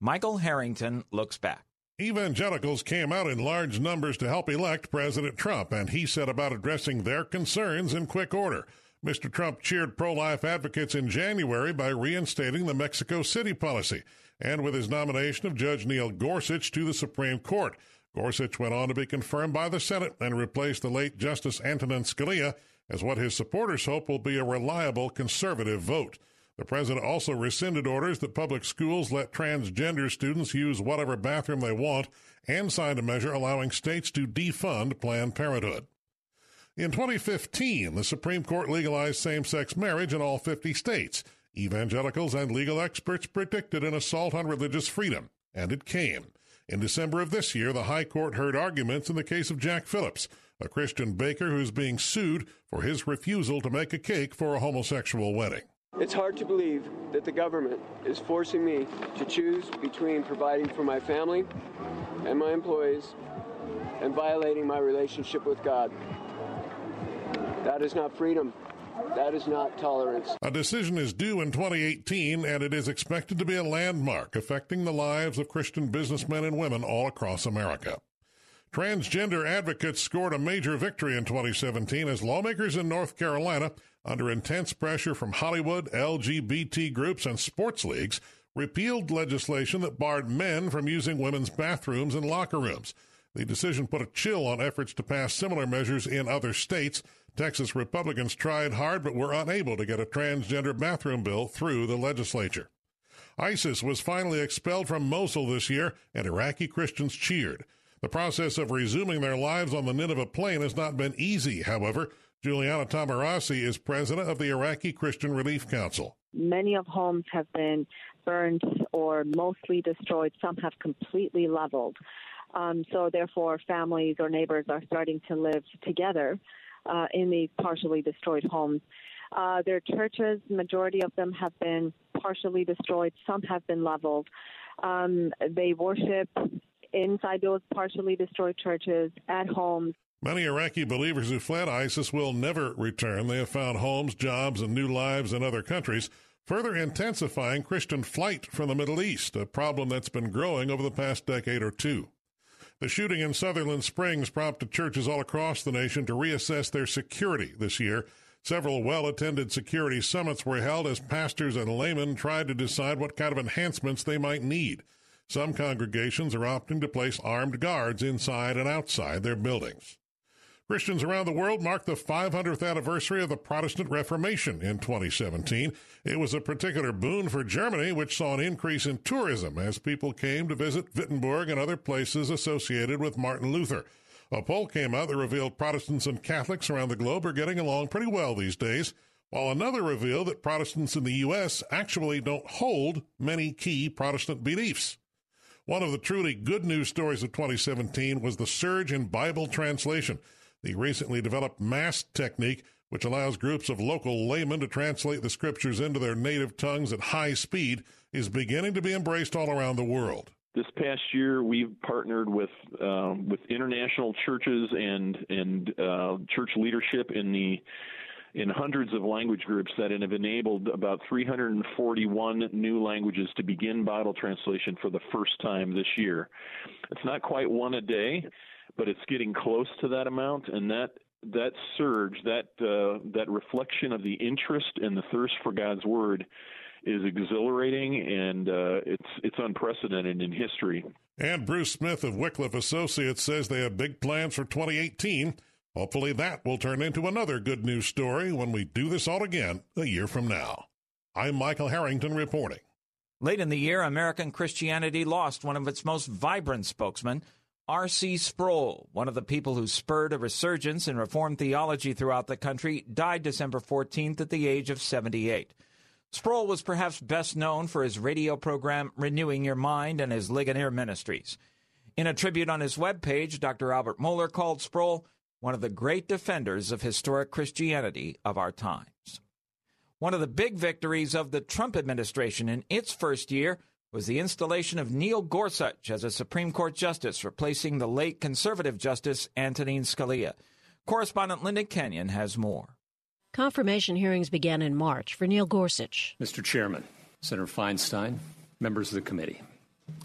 Michael Harrington looks back. Evangelicals came out in large numbers to help elect President Trump, and he set about addressing their concerns in quick order. Mr. Trump cheered pro life advocates in January by reinstating the Mexico City policy and with his nomination of Judge Neil Gorsuch to the Supreme Court. Gorsuch went on to be confirmed by the Senate and replaced the late Justice Antonin Scalia as what his supporters hope will be a reliable conservative vote. The president also rescinded orders that public schools let transgender students use whatever bathroom they want and signed a measure allowing states to defund Planned Parenthood. In 2015, the Supreme Court legalized same sex marriage in all 50 states. Evangelicals and legal experts predicted an assault on religious freedom, and it came. In December of this year, the High Court heard arguments in the case of Jack Phillips, a Christian baker who's being sued for his refusal to make a cake for a homosexual wedding. It's hard to believe that the government is forcing me to choose between providing for my family and my employees and violating my relationship with God. That is not freedom. That is not tolerance. A decision is due in 2018, and it is expected to be a landmark affecting the lives of Christian businessmen and women all across America. Transgender advocates scored a major victory in 2017 as lawmakers in North Carolina, under intense pressure from Hollywood, LGBT groups, and sports leagues, repealed legislation that barred men from using women's bathrooms and locker rooms. The decision put a chill on efforts to pass similar measures in other states, Texas Republicans tried hard but were unable to get a transgender bathroom bill through the legislature. ISIS was finally expelled from Mosul this year, and Iraqi Christians cheered. The process of resuming their lives on the Nineveh plain has not been easy, however. Juliana Taimoorazy is president of the Iraqi Christian Relief Council. Many of homes have been burned or mostly destroyed. Some have completely leveled. Um, so, therefore, families or neighbors are starting to live together uh, in these partially destroyed homes. Uh, their churches, majority of them have been partially destroyed. Some have been leveled. Um, they worship inside those partially destroyed churches at homes. Many Iraqi believers who fled ISIS will never return. They have found homes, jobs, and new lives in other countries, further intensifying Christian flight from the Middle East, a problem that's been growing over the past decade or two. The shooting in Sutherland Springs prompted churches all across the nation to reassess their security this year. Several well attended security summits were held as pastors and laymen tried to decide what kind of enhancements they might need. Some congregations are opting to place armed guards inside and outside their buildings. Christians around the world marked the 500th anniversary of the Protestant Reformation in 2017. It was a particular boon for Germany, which saw an increase in tourism as people came to visit Wittenberg and other places associated with Martin Luther. A poll came out that revealed Protestants and Catholics around the globe are getting along pretty well these days, while another revealed that Protestants in the U.S. actually don't hold many key Protestant beliefs. One of the truly good news stories of 2017 was the surge in Bible translation. The recently developed MAST technique, which allows groups of local laymen to translate the scriptures into their native tongues at high speed, is beginning to be embraced all around the world. This past year, we've partnered with uh, with international churches and and uh, church leadership in the in hundreds of language groups that have enabled about 341 new languages to begin Bible translation for the first time this year. It's not quite one a day, but it's getting close to that amount, and that that surge, that uh, that reflection of the interest and the thirst for God's word, is exhilarating and uh, it's it's unprecedented in history. And Bruce Smith of Wycliffe Associates says they have big plans for 2018. Hopefully, that will turn into another good news story when we do this all again a year from now. I'm Michael Harrington reporting. Late in the year, American Christianity lost one of its most vibrant spokesmen. R.C. Sproul, one of the people who spurred a resurgence in Reformed theology throughout the country, died December 14th at the age of 78. Sproul was perhaps best known for his radio program Renewing Your Mind and his Ligonier Ministries. In a tribute on his webpage, Dr. Albert Mohler called Sproul one of the great defenders of historic Christianity of our times. One of the big victories of the Trump administration in its first year was the installation of Neil Gorsuch as a Supreme Court justice, replacing the late conservative justice Antonin Scalia. Correspondent Linda Kenyon has more. Confirmation hearings began in March for Neil Gorsuch. Mr. Chairman, Senator Feinstein, members of the committee,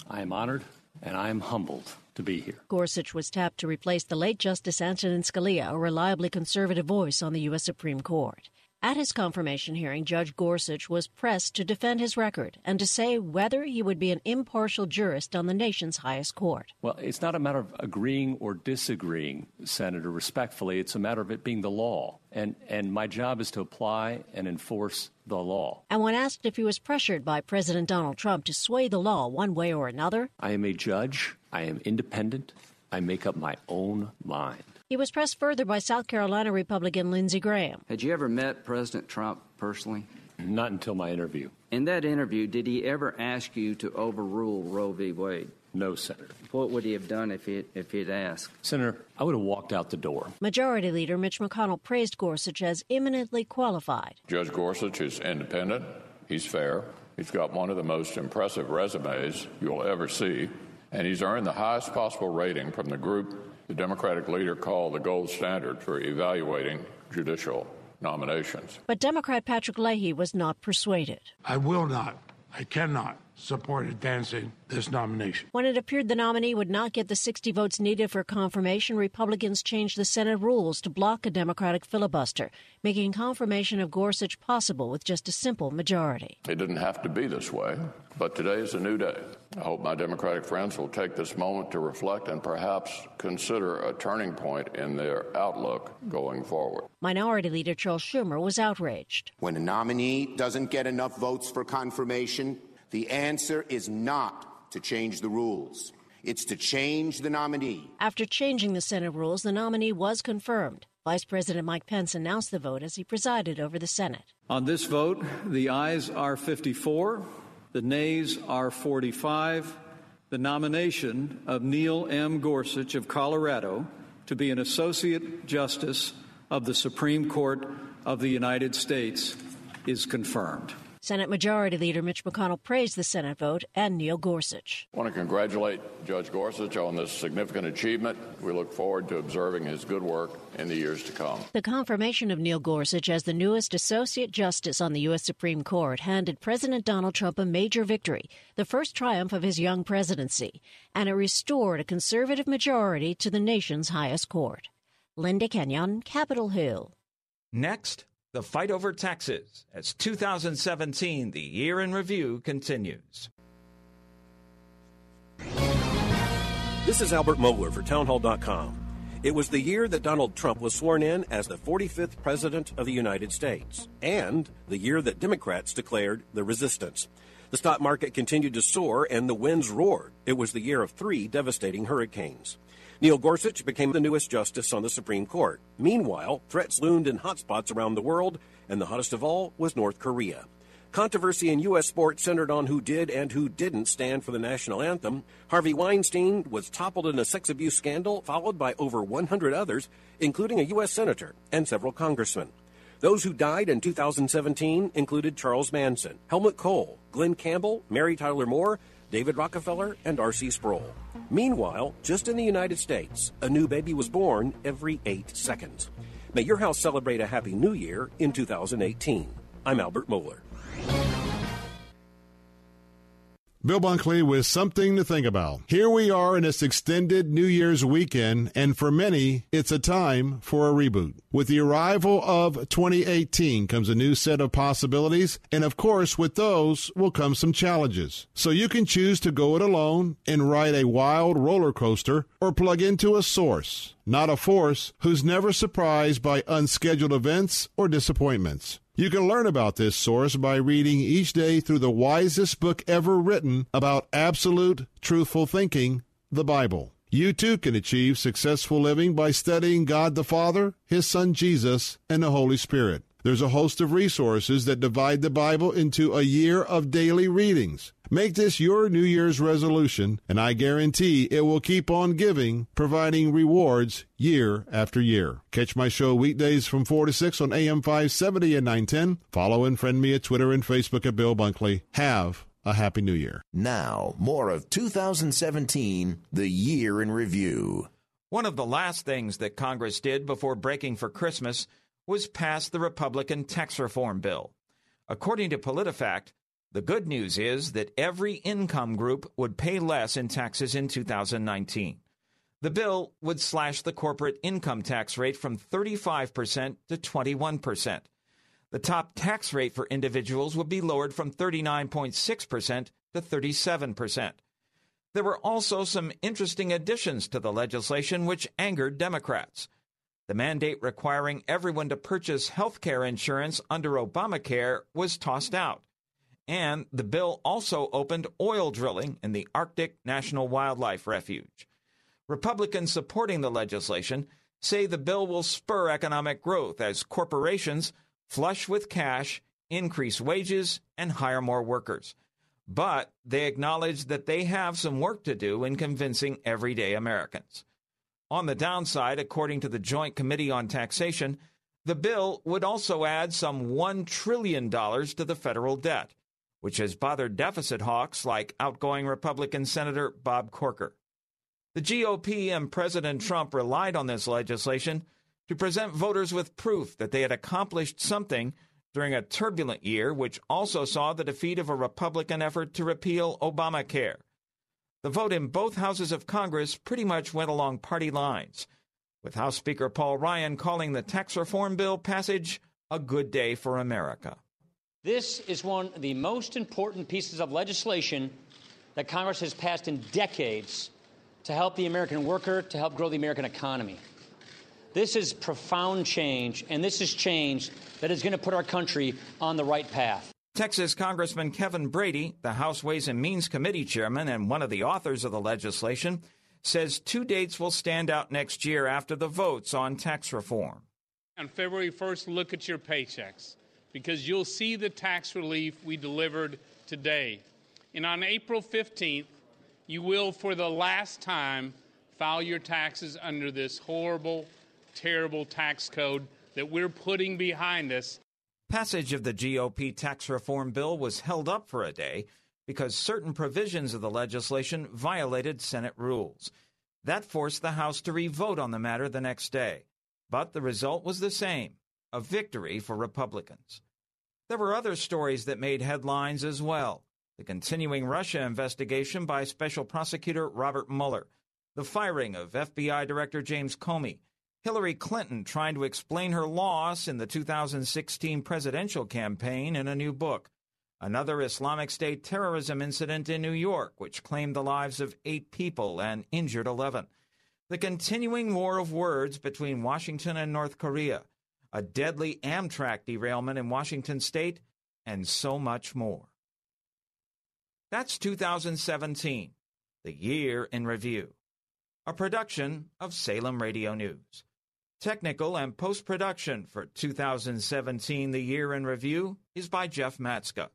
I am honored and I am humbled to be here. Gorsuch was tapped to replace the late Justice Antonin Scalia, a reliably conservative voice on the U.S. Supreme Court. At his confirmation hearing, Judge Gorsuch was pressed to defend his record and to say whether he would be an impartial jurist on the nation's highest court. Well, it's not a matter of agreeing or disagreeing, Senator, respectfully. It's a matter of it being the law. And, and my job is to apply and enforce the law. And when asked if he was pressured by President Donald Trump to sway the law one way or another, I am a judge. I am independent. I make up my own mind. He was pressed further by South Carolina Republican Lindsey Graham. Had you ever met President Trump personally? Not until my interview. In that interview, did he ever ask you to overrule Roe v. Wade? No, Senator. What would he have done if he if he'd asked? Senator, I would have walked out the door. Majority Leader Mitch McConnell praised Gorsuch as eminently qualified. Judge Gorsuch is independent. He's fair. He's got one of the most impressive resumes you'll ever see, and he's earned the highest possible rating from the group the Democratic leader called the gold standard for evaluating judicial nominations. But Democrat Patrick Leahy was not persuaded. I will not, I cannot support advancing this nomination. When it appeared the nominee would not get the 60 votes needed for confirmation, Republicans changed the Senate rules to block a Democratic filibuster, making confirmation of Gorsuch possible with just a simple majority. It didn't have to be this way, but today is a new day. I hope my Democratic friends will take this moment to reflect and perhaps consider a turning point in their outlook going forward. Minority Leader Charles Schumer was outraged. When a nominee doesn't get enough votes for confirmation, the answer is not to change the rules. It's to change the nominee. After changing the Senate rules, the nominee was confirmed. Vice President Mike Pence announced the vote as he presided over the Senate. On this vote, the ayes are 54, the nays are 45. The nomination of Neil M. Gorsuch of Colorado to be an Associate Justice of the Supreme Court of the United States is confirmed. Senate Majority Leader Mitch McConnell praised the Senate vote and Neil Gorsuch. I want to congratulate Judge Gorsuch on this significant achievement. We look forward to observing his good work in the years to come. The confirmation of Neil Gorsuch as the newest Associate Justice on the U.S. Supreme Court handed President Donald Trump a major victory, the first triumph of his young presidency, and it restored a conservative majority to the nation's highest court. Linda Kenyon, Capitol Hill. Next, the fight over taxes as 2017, the year in review, continues. This is Albert Mohler for Townhall.com. It was the year that Donald Trump was sworn in as the 45th President of the United States, and the year that Democrats declared the resistance. The stock market continued to soar and the winds roared. It was the year of three devastating hurricanes. Neil Gorsuch became the newest justice on the Supreme Court. Meanwhile, threats loomed in hotspots around the world, and the hottest of all was North Korea. Controversy in U.S. sports centered on who did and who didn't stand for the national anthem. Harvey Weinstein was toppled in a sex abuse scandal, followed by over 100 others, including a U.S. senator and several congressmen. Those who died in 2017 included Charles Manson, Helmut Kohl, Glen Campbell, Mary Tyler Moore, David Rockefeller, and R.C. Sproul. Meanwhile, just in the United States, a new baby was born every eight seconds. May your house celebrate a happy new year in 2018. I'm Albert Mohler. Bill Bunkley with something to think about. Here we are in this extended New Year's weekend, and for many, it's a time for a reboot. With the arrival of 2018 comes a new set of possibilities, and of course, with those will come some challenges. So you can choose to go it alone and ride a wild roller coaster, or plug into a source, not a force, who's never surprised by unscheduled events or disappointments. You can learn about this source by reading each day through the wisest book ever written about absolute truthful thinking, the Bible. You too can achieve successful living by studying God the Father, His Son Jesus, and the Holy Spirit. There's a host of resources that divide the Bible into a year of daily readings. Make this your New Year's resolution, and I guarantee it will keep on giving, providing rewards year after year. Catch my show weekdays from 4 to 6 on AM 570 and 910. Follow and friend me at Twitter and Facebook at Bill Bunkley. Have a Happy New Year. Now, more of 2017, the year in review. One of the last things that Congress did before breaking for Christmas was pass the Republican tax reform bill. According to PolitiFact, the good news is that every income group would pay less in taxes in 2019. The bill would slash the corporate income tax rate from 35% to 21%. The top tax rate for individuals would be lowered from 39.6% to 37%. There were also some interesting additions to the legislation which angered Democrats. The mandate requiring everyone to purchase health care insurance under Obamacare was tossed out. And the bill also opened oil drilling in the Arctic National Wildlife Refuge. Republicans supporting the legislation say the bill will spur economic growth as corporations flush with cash, increase wages, and hire more workers. But they acknowledge that they have some work to do in convincing everyday Americans. On the downside, according to the Joint Committee on Taxation, the bill would also add some $1 trillion to the federal debt, which has bothered deficit hawks like outgoing Republican Senator Bob Corker. The GOP and President Trump relied on this legislation to present voters with proof that they had accomplished something during a turbulent year, which also saw the defeat of a Republican effort to repeal Obamacare. The vote in both houses of Congress pretty much went along party lines, with House Speaker Paul Ryan calling the tax reform bill passage a good day for America. This is one of the most important pieces of legislation that Congress has passed in decades to help the American worker, to help grow the American economy. This is profound change, and this is change that is going to put our country on the right path. Texas Congressman Kevin Brady, the House Ways and Means Committee chairman and one of the authors of the legislation, says two dates will stand out next year after the votes on tax reform. On February 1st, look at your paychecks because you'll see the tax relief we delivered today. And on April 15th, you will, for the last time, file your taxes under this horrible, terrible tax code that we're putting behind us. Passage of the GOP tax reform bill was held up for a day because certain provisions of the legislation violated Senate rules. That forced the House to revote on the matter the next day. But the result was the same a victory for Republicans. There were other stories that made headlines as well the continuing Russia investigation by Special Prosecutor Robert Mueller, the firing of FBI Director James Comey, Hillary Clinton trying to explain her loss in the 2016 presidential campaign in a new book, another Islamic State terrorism incident in New York, which claimed the lives of eight people and injured 11. the continuing war of words between Washington and North Korea, a deadly Amtrak derailment in Washington state, and so much more. That's 2017, the year in review. A production of Salem Radio News. Technical and post production for 2017, the year in review, is by Jeff Matska.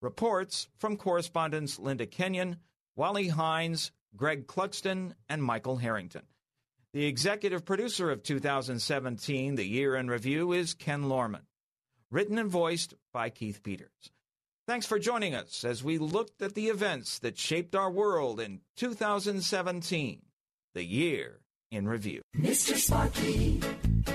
Reports from correspondents Linda Kenyon, Wally Hines, Greg Clugston, and Michael Harrington. The executive producer of 2017, the year in review, is Ken Lorman. Written and voiced by Keith Peters. Thanks for joining us as we looked at the events that shaped our world in 2017, the year in review. Mr. Sparky,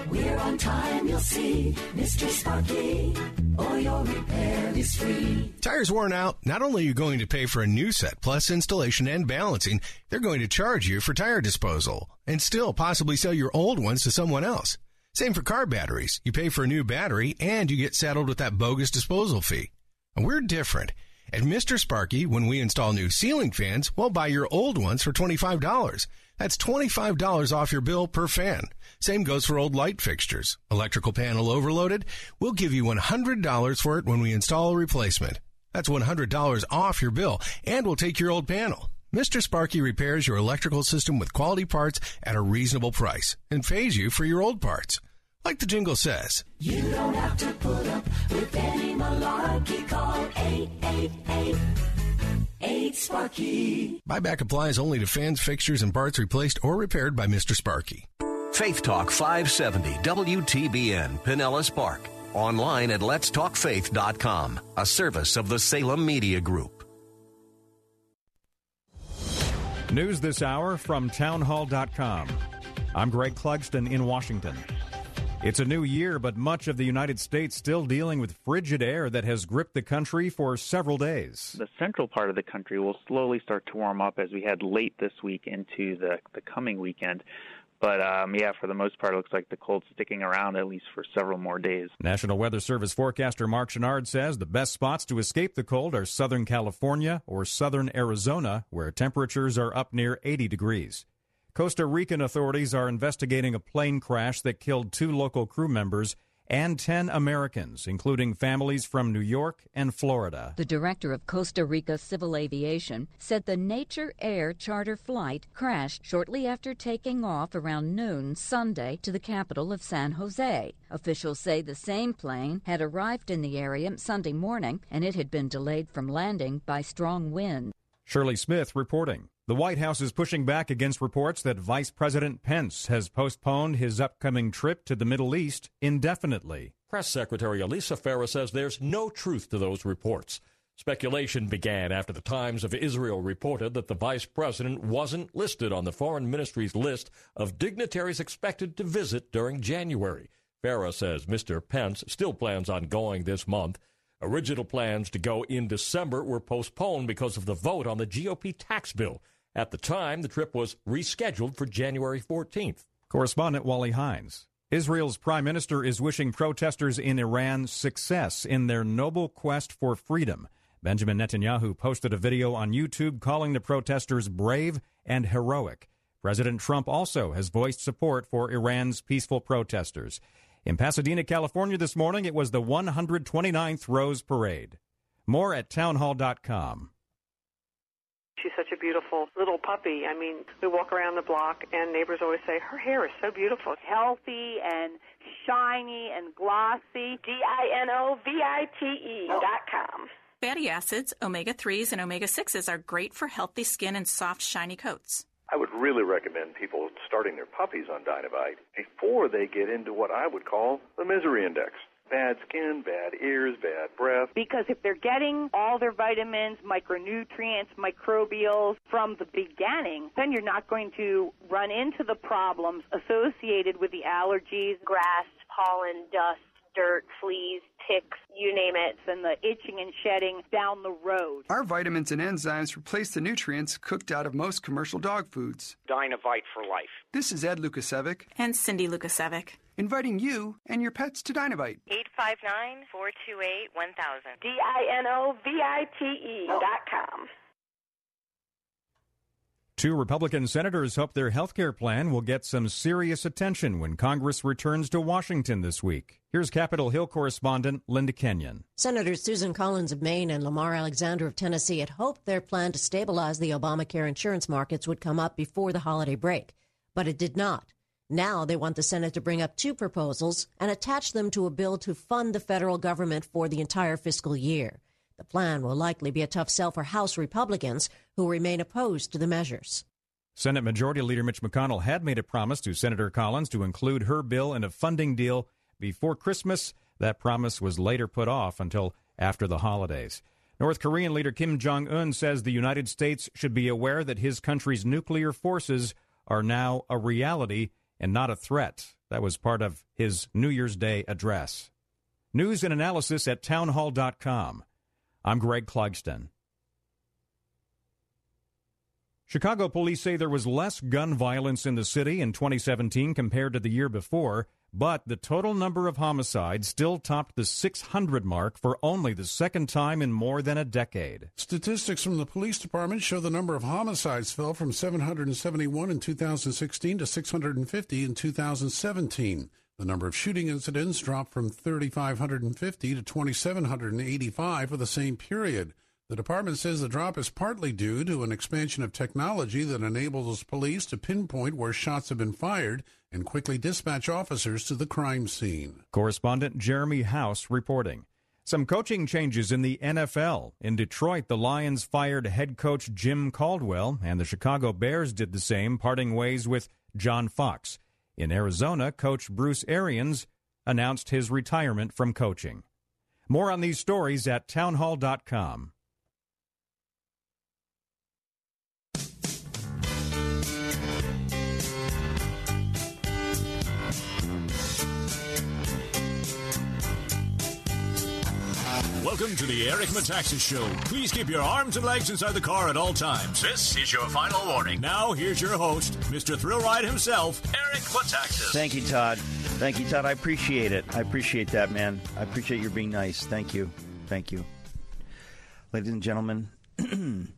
we're on time, you'll see. Mr. Sparky, or your repair is free. Tires worn out? Not only are you going to pay for a new set plus installation and balancing, they're going to charge you for tire disposal and still possibly sell your old ones to someone else. Same for car batteries. You pay for a new battery and you get saddled with that bogus disposal fee. And we're different. At Mr. Sparky, when we install new ceiling fans, we'll buy your old ones for $25. That's $25 off your bill per fan. Same goes for old light fixtures. Electrical panel overloaded? We'll give you $100 for it when we install a replacement. That's $100 off your bill, and we'll take your old panel. Mr. Sparky repairs your electrical system with quality parts at a reasonable price and pays you for your old parts. Like the jingle says. You don't have to put up with any malarkey. Call 888 8 Sparky. Buyback applies only to fans, fixtures, and parts replaced or repaired by Mr. Sparky. Faith Talk 570 WTBN Pinellas Park. Online at letstalkfaith.com, a service of the Salem Media Group. News this hour from townhall.com. I'm Greg Clugston in Washington. It's a new year, but much of the United States still dealing with frigid air that has gripped the country for several days. The central part of the country will slowly start to warm up as we head late this week into the, the coming weekend. But um, yeah, for the most part, it looks like the cold's sticking around at least for several more days. National Weather Service forecaster Marc Chenard says the best spots to escape the cold are Southern California or Southern Arizona, where temperatures are up near 80 degrees. Costa Rican authorities are investigating a plane crash that killed two local crew members and 10 Americans, including families from New York and Florida. The director of Costa Rica Civil Aviation said the Nature Air charter flight crashed shortly after taking off around noon Sunday to the capital of San Jose. Officials say the same plane had arrived in the area Sunday morning and it had been delayed from landing by strong wind. Shirley Smith reporting. The White House is pushing back against reports that Vice President Pence has postponed his upcoming trip to the Middle East indefinitely. Press Secretary Alyssa Farah says there's no truth to those reports. Speculation began after the Times of Israel reported that the vice president wasn't listed on the foreign ministry's list of dignitaries expected to visit during January. Farah says Mr. Pence still plans on going this month. Original plans to go in December were postponed because of the vote on the GOP tax bill. At the time, the trip was rescheduled for January 14th. Correspondent Wally Hines. Israel's prime minister is wishing protesters in Iran success in their noble quest for freedom. Benjamin Netanyahu posted a video on YouTube calling the protesters brave and heroic. President Trump also has voiced support for Iran's peaceful protesters. In Pasadena, California this morning, it was the 129th Rose Parade. More at townhall.com. She's such a beautiful little puppy. I mean, we walk around the block, and neighbors always say, Her hair is so beautiful. Healthy and shiny and glossy. D I N O V I T E oh. dot com. Fatty acids, omega 3s, and omega 6s are great for healthy skin and soft, shiny coats. I would really recommend people starting their puppies on Dinovite before they get into what I would call the misery index bad skin, bad ears, bad breath. Because if they're getting all their vitamins, micronutrients, microbials from the beginning, then you're not going to run into the problems associated with the allergies, grass, pollen, dust dirt, fleas, ticks, you name it. And the itching and shedding down the road. Our vitamins and enzymes replace the nutrients cooked out of most commercial dog foods. Dinovite for life. This is Ed Lukasevic. And Cindy Lukasevic. Inviting you and your pets to Dinovite. 859 428 1000. D I N O V I T E dot com. Two Republican senators hope their health care plan will get some serious attention when Congress returns to Washington this week. Here's Capitol Hill correspondent Linda Kenyon. Senators Susan Collins of Maine and Lamar Alexander of Tennessee had hoped their plan to stabilize the Obamacare insurance markets would come up before the holiday break, but it did not. Now they want the Senate to bring up two proposals and attach them to a bill to fund the federal government for the entire fiscal year. The plan will likely be a tough sell for House Republicans, who remain opposed to the measures. Senate Majority Leader Mitch McConnell had made a promise to Senator Collins to include her bill in a funding deal before Christmas. That promise was later put off until after the holidays. North Korean leader Kim Jong un says the United States should be aware that his country's nuclear forces are now a reality and not a threat. That was part of his New Year's Day address. News and analysis at townhall.com. I'm Greg Clugston. Chicago police say there was less gun violence in the city in 2017 compared to the year before, but the total number of homicides still topped the 600 mark for only the second time in more than a decade. Statistics from the police department show the number of homicides fell from 771 in 2016 to 650 in 2017. The number of shooting incidents dropped from 3,550 to 2,785 for the same period. The department says the drop is partly due to an expansion of technology that enables police to pinpoint where shots have been fired and quickly dispatch officers to the crime scene. Correspondent Jeremy House reporting. Some coaching changes in the NFL. In Detroit, the Lions fired head coach Jim Caldwell, and the Chicago Bears did the same, parting ways with John Fox. In Arizona, coach Bruce Arians announced his retirement from coaching. More on these stories at townhall.com. Welcome to the Eric Metaxas Show. Please keep your arms and legs inside the car at all times. This is your final warning. Now, here's your host, Mr. Thrill Ride himself, Eric Metaxas. Thank you, Todd. Thank you, Todd. I appreciate it. I appreciate that, man. I appreciate your being nice. Thank you. Thank you. Ladies and gentlemen, [clears throat] I'm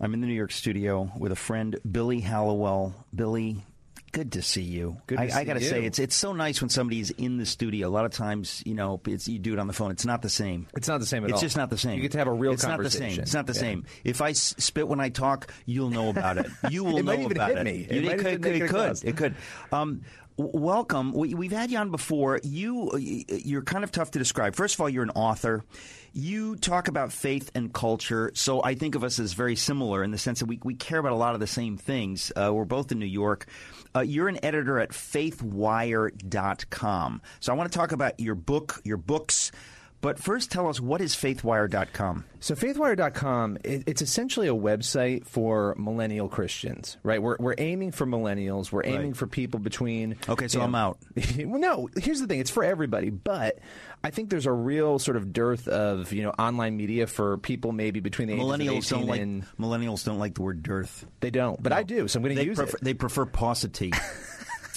in the New York studio with a friend, Billy Hallowell. Billy, Good to see you. Good to I, I got to say, it's it's so nice when somebody's in the studio. A lot of times, you know, it's, you do it on the phone. It's not the same. It's not the same at it's all. just not the same. You get to have a real it's conversation. Not the same. It's not the Yeah. same. If I spit when I talk, you'll know about it. [laughs] You will It know about it. It might could. even make It it could. It could. Um, welcome. We, we've had you on before. You you're kind of tough to describe. First of all, you're an author. You talk about faith and culture, so I think of us as very similar in the sense that we, we care about a lot of the same things. Uh, we're both in New York. Uh, you're an editor at faithwire.com. So I want to talk about your book, your books. But first, tell us what is faithwire.com? So faithwire.com, it, it's essentially a website for millennial Christians, right? We're, we're aiming for millennials. We're aiming Right. for people between. Okay, so you I'm out. [laughs] well, no, here's the thing. It's for everybody, but I think there's a real sort of dearth of, you know, online media for people maybe between the Millennials ages of 18 don't like and... millennials don't like the word dearth. They don't, but I do, so I'm going to use prefer, it. They prefer paucity. [laughs]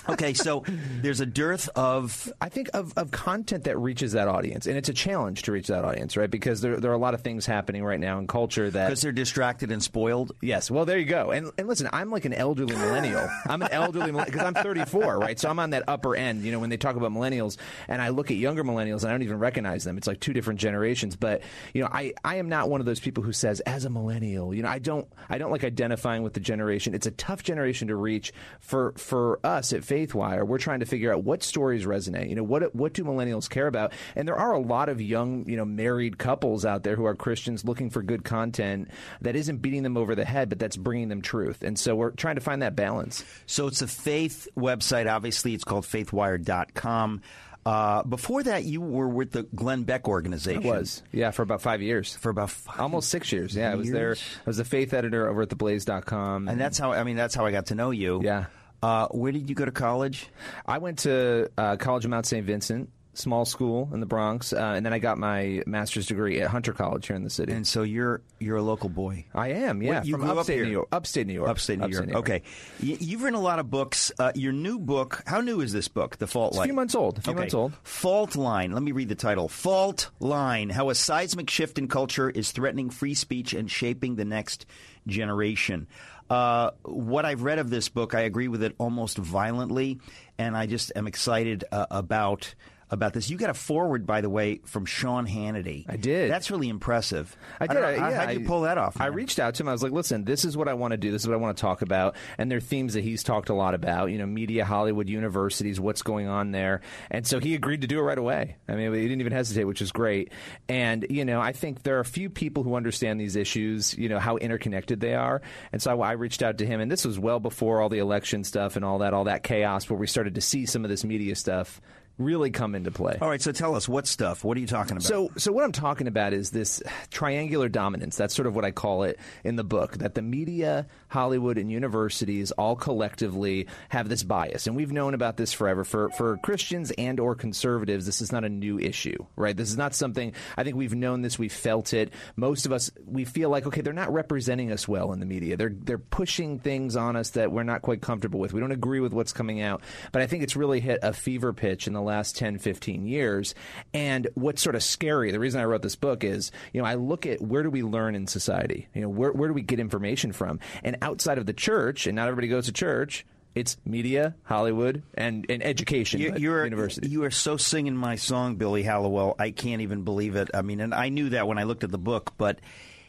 okay, so there's a dearth of I think of, of content that reaches that audience, and it's a challenge to reach that audience, right? Because there, there are a lot of things happening right now in culture that because they're distracted and spoiled. Yes, well, there you go. And and listen, I'm like an elderly millennial. I'm an elderly because I'm 34, right? So I'm on that upper end. You know, when they talk about millennials, and I look at younger millennials, and I don't even recognize them. It's like two different generations. But you know, I I am not one of those people who says as a millennial. You know, I don't I don't like identifying with the generation. It's a tough generation to reach for for us at Faithwire. We're trying to figure out what stories resonate. You know, what what do millennials care about? And there are a lot of young, you know, married couples out there who are Christians looking for good content that isn't beating them over the head, but that's bringing them truth. And so we're trying to find that balance. So it's a faith website. Obviously, it's called faithwire.com. Uh, before that, you were with the Glenn Beck organization. I was, yeah, for about five years. For about five almost six years. Yeah, I was there. I was the faith editor over at theblaze.com. And that's how I mean. That's how I got to know you. Yeah. Uh, where did you go to college? I went to uh, College of Mount St. Vincent. Small school in the Bronx, uh, and then I got my master's degree at Hunter College here in the city. And so you're you're a local boy. I am, yeah. What, you from grew up upstate here? New York. Upstate New York. Upstate New, Upstate York. New York. Okay. Y- you've written a lot of books. Uh, your new book, how new is this book, The Fault It's a Line? few months old. A few okay. months old. Fault Line. Let me read the title. Fault Line How a Seismic Shift in Culture is Threatening Free Speech and Shaping the Next Generation. Uh, what I've read of this book, I agree with it almost violently, and I just am excited uh, about. About this, you got a forward, by the way, from Sean Hannity. I did. That's really impressive. I did. I- how- yeah, how'd you I- pull that off? I reached out to him. I was like, "Listen, this is what I want to do. This is what I want to talk about." And there are themes that he's talked a lot about. You know, media, Hollywood, universities, what's going on there. And so he agreed to do it right away. I mean, he didn't even hesitate, which is great. And you know, I think there are a few people who understand these issues. You know how interconnected they are. And so I, I reached out to him, and this was well before all the election stuff and all that, all that chaos, where we started to see some of this media stuff really come into play. All right, so tell us what stuff. What are you talking about? So, so what I'm talking about is this triangular dominance. That's sort of what I call it in the book. That the media, Hollywood, and universities all collectively have this bias, and we've known about this forever. For for Christians and or conservatives, this is not a new issue, right? This is not something. I think we've known this. We've felt it. Most of us, we feel like okay, they're not representing us well in the media. They're they're pushing things on us that we're not quite comfortable with. We don't agree with what's coming out. But I think it's really hit a fever pitch in the last 10, 15 years. And what's sort of scary, the reason I wrote this book is, you know, I look at where do we learn in society? You know, where, where do we get information from? And outside of the church, and not everybody goes to church, it's media, Hollywood, and, and education, You- at You're, university. You are so singing my song, Billy Hallowell. I can't even believe it. I mean, and I knew that when I looked at the book, but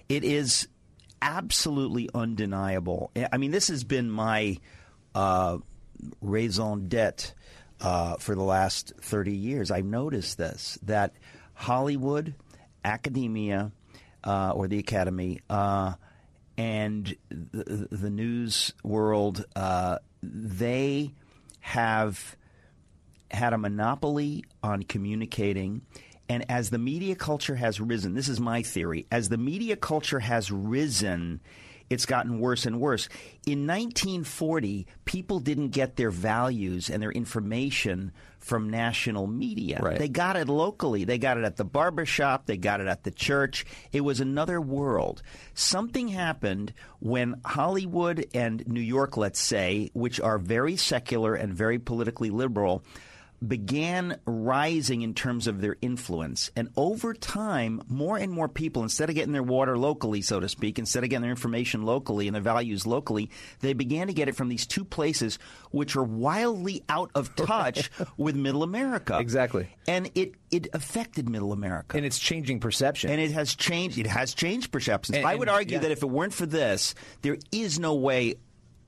it is absolutely undeniable. I mean, this has been my uh, raison d'etre uh, for the last 30 years. I've noticed this that Hollywood, academia, uh, or the academy, uh, and the, the news world, uh, they have had a monopoly on communicating. And as the media culture has risen, this is my theory, as the media culture has risen, it's gotten worse and worse. In 1940, people didn't get their values and their information from national media. Right. They got it locally. They got it at the barbershop. They got it at the church. It was another world. Something happened when Hollywood and New York, let's say, which are very secular and very politically liberal, began rising in terms of their influence. And over time, more and more people, instead of getting their water locally, so to speak, instead of getting their information locally and their values locally, they began to get it from these two places which are wildly out of touch [laughs] with middle America. Exactly. And it, it affected middle America. and it's changing perception. And it has changed. It has changed perceptions. And- I would and- argue yeah. that if it weren't for this, there is no way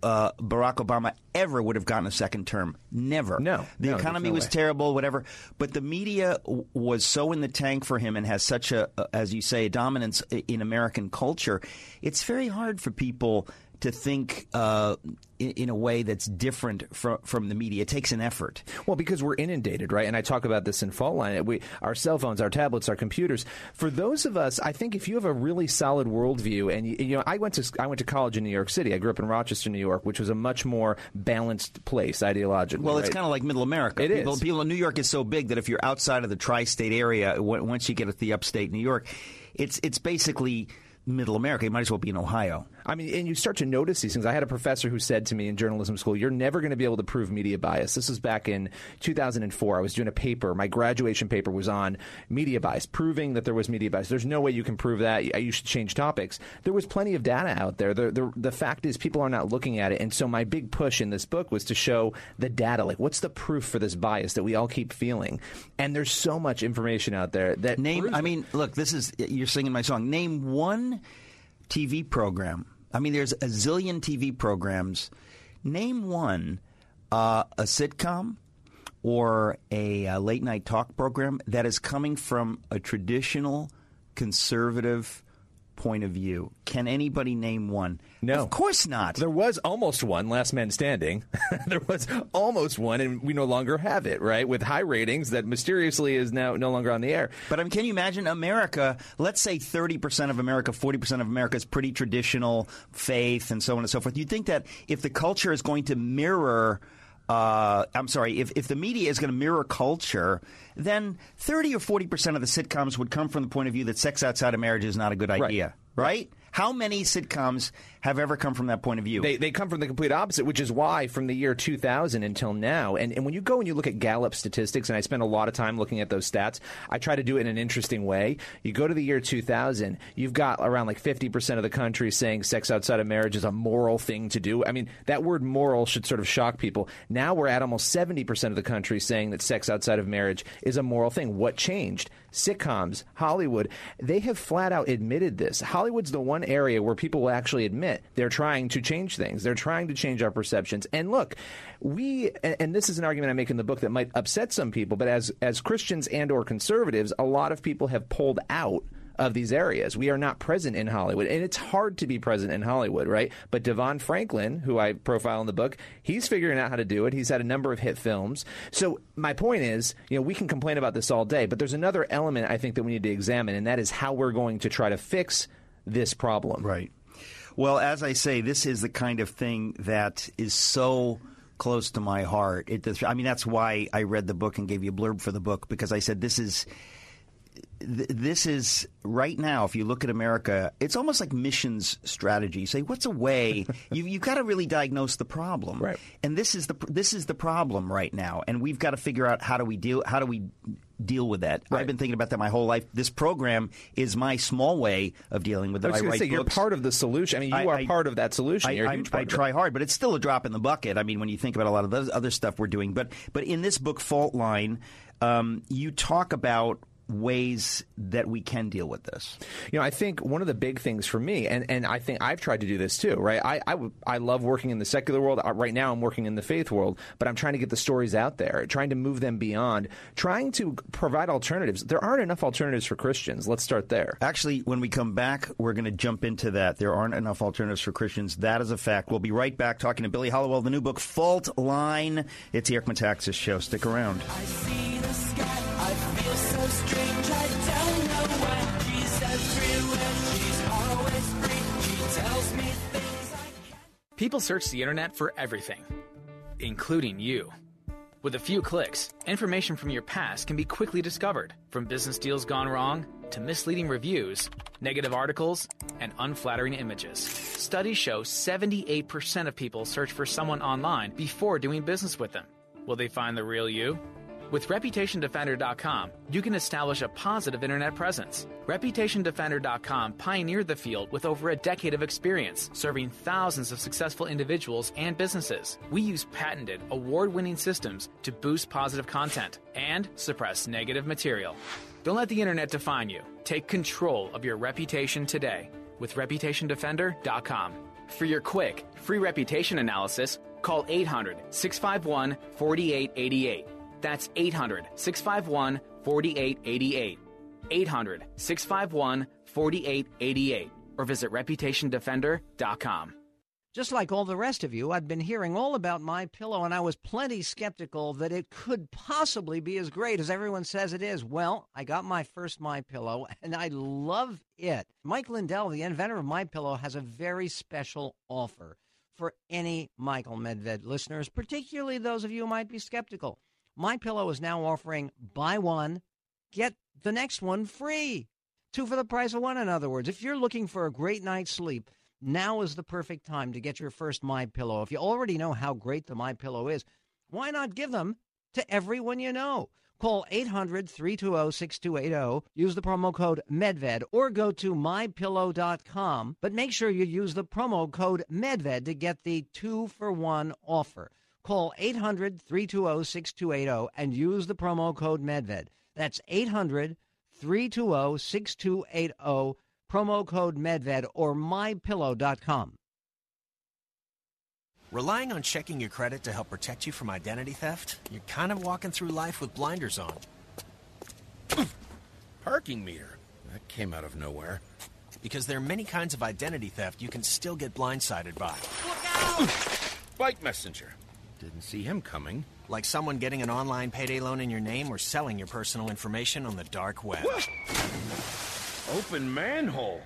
uh, Barack Obama ever would have gotten a second term. Never. No. The No, economy no was way. terrible, whatever. But the media w- was so in the tank for him and has such a, a- as you say, a dominance in American culture. It's very hard for people to think uh, in, in a way that's different from from the media. It takes an effort. Well, because we're inundated, right? And I talk about this in Fault Line. We, our cell phones, our tablets, our computers. For those of us, I think if you have a really solid worldview, and you, you know, I went to I went to college in New York City. I grew up in Rochester, New York, which was a much more balanced place ideologically. Well, it's right? kind of like Middle America. It people, is. People in New York is so big that if you're outside of the tri-state area, once you get to the upstate New York, it's it's basically Middle America. You might as well be in Ohio. I mean, and you start to notice these things. I had a professor who said to me in journalism school, "You're never going to be able to prove media bias." This was back in 2004. I was doing a paper. My graduation paper was on media bias, proving that there was media bias. There's no way you can prove that. You should change topics. There was plenty of data out there. The, the, the fact is, people are not looking at it. And so, my big push in this book was to show the data. Like, what's the proof for this bias that we all keep feeling? And there's so much information out there that Name. I mean, look, this is you're singing my song. Name one TV program. I mean, there's a zillion TV programs. Name one, uh, a sitcom or a, uh late night talk program that is coming from a traditional conservative point of view. Can anybody name one? No. Of course not. There was almost one, Last Man Standing. [laughs] there was almost one, and we no longer have it, right? With high ratings that mysteriously is now no longer on the air. But I mean, can you imagine America? Let's say 30% of America, 40% of America is pretty traditional faith and so on and so forth. You'd think that if the culture is going to mirror uh, I'm sorry, if, if the media is going to mirror culture, then 30 or 40 percent of the sitcoms would come from the point of view that sex outside of marriage is not a good idea, right? How many sitcoms have ever come from that point of view? They, they come from the complete opposite, which is why from the year 2000 until now, and, and when you go and you look at Gallup statistics, and I spend a lot of time looking at those stats, I try to do it in an interesting way. You go to the year 2000, you've got around like 50% of the country saying sex outside of marriage is a moral thing to do. I mean, that word moral should sort of shock people. Now we're at almost 70% of the country saying that sex outside of marriage is a moral thing. What changed? Sitcoms, Hollywood, they have flat out admitted this. Hollywood's the one area where people will actually admit they're trying to change things. They're trying to change our perceptions. And look, we and this is an argument I make in the book that might upset some people, but as as Christians and or conservatives, a lot of people have pulled out of these areas. We are not present in Hollywood, and it's hard to be present in Hollywood, right? But DeVon Franklin, who I profile in the book, he's figuring out how to do it. He's had a number of hit films. So my point is, you know, we can complain about this all day, but there's another element I think that we need to examine, and that is how we're going to try to fix this problem. Right. Well, as I say, this is the kind of thing that is so close to my heart. It, I mean, that's why I read the book and gave you a blurb for the book because I said this is this is right now. If you look at America, it's almost like missions strategy. You say, what's a way? [laughs] you, you've got to really diagnose the problem, right? And this is the this is the problem right now, and we've got to figure out how do we deal how do we deal with that. I've been thinking about that my whole life. This program is my small way of dealing with it. I was going to say you're books. part of the solution. I mean, you I- are I- part of that solution. I, You're a I- huge I part of it. try hard, but it's still a drop in the bucket. I mean, when you think about a lot of the other stuff we're doing, but but in this book, Fault Line, um, you talk about ways that we can deal with this. You know, I think one of the big things for me, and, and I think I've tried to do this too, right? I I love working in the secular world. Uh, Right now, I'm working in the faith world, but I'm trying to get the stories out there, trying to move them beyond, trying to provide alternatives. There aren't enough alternatives for Christians. Let's start there. Actually, when we come back, we're going to jump into that. There aren't enough alternatives for Christians. That is a fact. We'll be right back talking to Billy Hallowell, the new book, Fault Line. It's the Eric Metaxas Show. Stick around. Strange. I don't know why. She's everywhere. She's always free. She tells me things I People search the internet for everything, including you. With a few clicks, information from your past can be quickly discovered, from business deals gone wrong to misleading reviews, negative articles, and unflattering images. Studies show 78% of people search for someone online before doing business with them. Will they find the real you? With ReputationDefender.com, you can establish a positive internet presence. ReputationDefender.com pioneered the field with over a decade of experience, serving thousands of successful individuals and businesses. We use patented, award winning systems to boost positive content and suppress negative material. Don't let the internet define you. Take control of your reputation today with ReputationDefender.com. For your quick, free reputation analysis, call 800 651 4888. That's 800 651 4888. 800 651 4888. Or visit ReputationDefender.com. Just like all the rest of you, I've been hearing all about my pillow and I was plenty skeptical that it could possibly be as great as everyone says it is. Well, I got my first my pillow [laughs] and I love it. Mike Lindell, the inventor of my pillow, has a very special offer for any Michael Medved listeners, particularly those of you who might be skeptical. My pillow is now offering buy one, get the next one free. Two for the price of one, in other words. If you're looking for a great night's sleep, now is the perfect time to get your first My Pillow. If you already know how great the My Pillow is, why not give them to everyone you know? Call 800-320-6280, use the promo code MEDVED or go to mypillow.com, but make sure you use the promo code MEDVED to get the 2 for 1 offer. Call 800-320-6280 and use the promo code MEDVED. That's 800-320-6280 promo code MEDVED or mypillow.com. Relying on checking your credit to help protect you from identity theft? You're kind of walking through life with blinders on. [clears throat] Parking meter. That came out of nowhere. Because there are many kinds of identity theft you can still get blindsided by. [clears throat] Bike messenger. Didn't see him coming. Like someone getting an online payday loan in your name or selling your personal information on the dark web. Open manhole.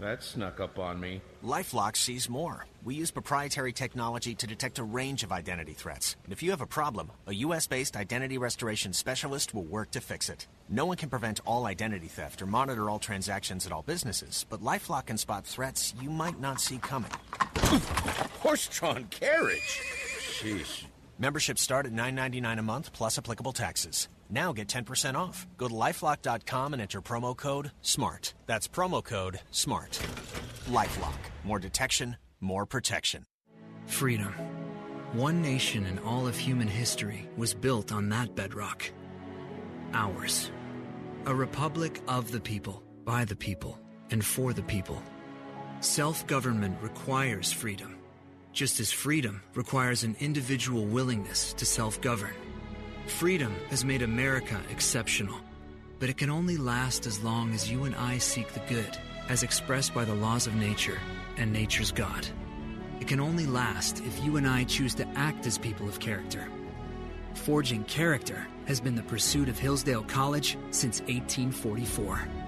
That snuck up on me. Lifelock sees more. We use proprietary technology to detect a range of identity threats. And if you have a problem, a US based identity restoration specialist will work to fix it. No one can prevent all identity theft or monitor all transactions at all businesses, but Lifelock can spot threats you might not see coming. Horse drawn carriage. Memberships start at $9.99 a month plus applicable taxes. Now get 10% off. Go to lifelock.com and enter promo code SMART. That's promo code SMART. Lifelock. More detection, more protection. Freedom. One nation in all of human history was built on that bedrock. Ours. A republic of the people, by the people, and for the people. Self government requires freedom, just as freedom requires an individual willingness to self govern. Freedom has made America exceptional, but it can only last as long as you and I seek the good, as expressed by the laws of nature and nature's God. It can only last if you and I choose to act as people of character. Forging character has been the pursuit of Hillsdale College since 1844.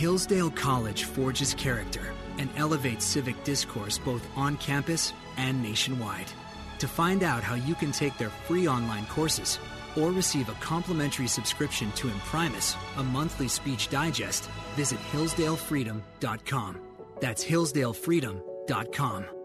Hillsdale College forges character and elevates civic discourse both on campus and nationwide. To find out how you can take their free online courses or receive a complimentary subscription to Imprimis, a monthly speech digest, visit hillsdalefreedom.com. That's hillsdalefreedom.com.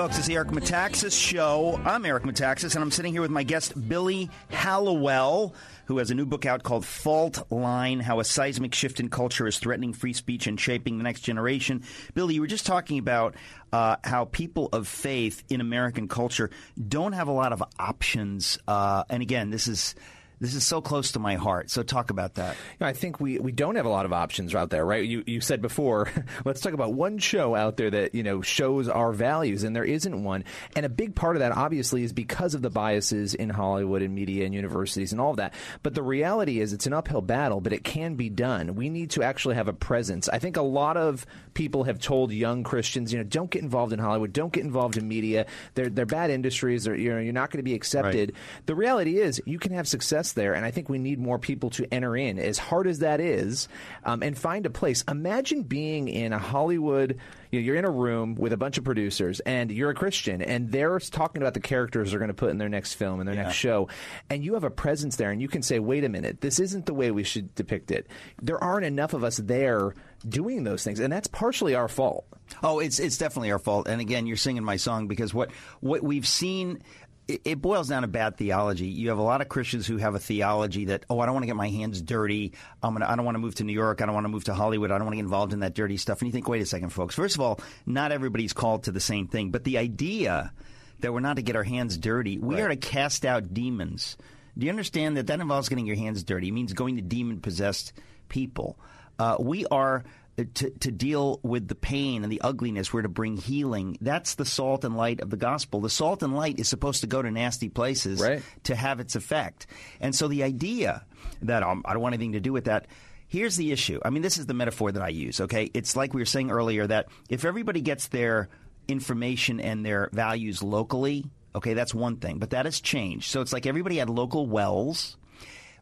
folks. It's the Eric Metaxas Show. I'm Eric Metaxas, and I'm sitting here with my guest, Billy Hallowell, who has a new book out called Fault Line How a Seismic Shift in Culture is Threatening Free Speech and Shaping the Next Generation. Billy, you were just talking about uh, how people of faith in American culture don't have a lot of options. Uh, and again, this is. This is so close to my heart. So talk about that. You know, I think we, we don't have a lot of options out there, right? You you said before, [laughs] let's talk about one show out there that you know shows our values, and there isn't one. And a big part of that, obviously, is because of the biases in Hollywood and media and universities and all of that. But the reality is, it's an uphill battle, but it can be done. We need to actually have a presence. I think a lot of people have told young Christians, you know, don't get involved in Hollywood, don't get involved in media. They're they're bad industries. They're, you know, you're not going to be accepted. The reality is, you can have success there, and I think we need more people to enter in, as hard as that is, um, and find a place. Imagine being in a Hollywood. You know, you're in a room with a bunch of producers, and you're a Christian, and they're talking about the characters they're going to put in their next film and their next show, and you have a presence there, and you can say, "Wait a minute, this isn't the way we should depict it." There aren't enough of us there doing those things, and that's partially our fault. Oh, it's it's definitely our fault. And again, you're singing my song because what what we've seen. It it boils down to bad theology. You have a lot of Christians who have a theology that, oh, I don't want to get my hands dirty. I'm gonna, I don't want to move to New York. I don't want to move to Hollywood. I don't want to get involved in that dirty stuff. And you think, wait a second, folks. First of all, not everybody's called to the same thing. But the idea that we're not to get our hands dirty, we are to cast out demons. Do you understand that that involves getting your hands dirty? It means going to demon possessed people. Uh, we are to, to deal with the pain and the ugliness. We're to bring healing. That's the salt and light of the gospel. The salt and light is supposed to go to nasty places to have its effect. And so the idea that um, I don't want anything to do with that. Here's the issue. I mean, this is the metaphor that I use, okay? It's like we were saying earlier that if everybody gets their information and their values locally, okay, that's one thing. But that has changed. So it's like everybody had local wells,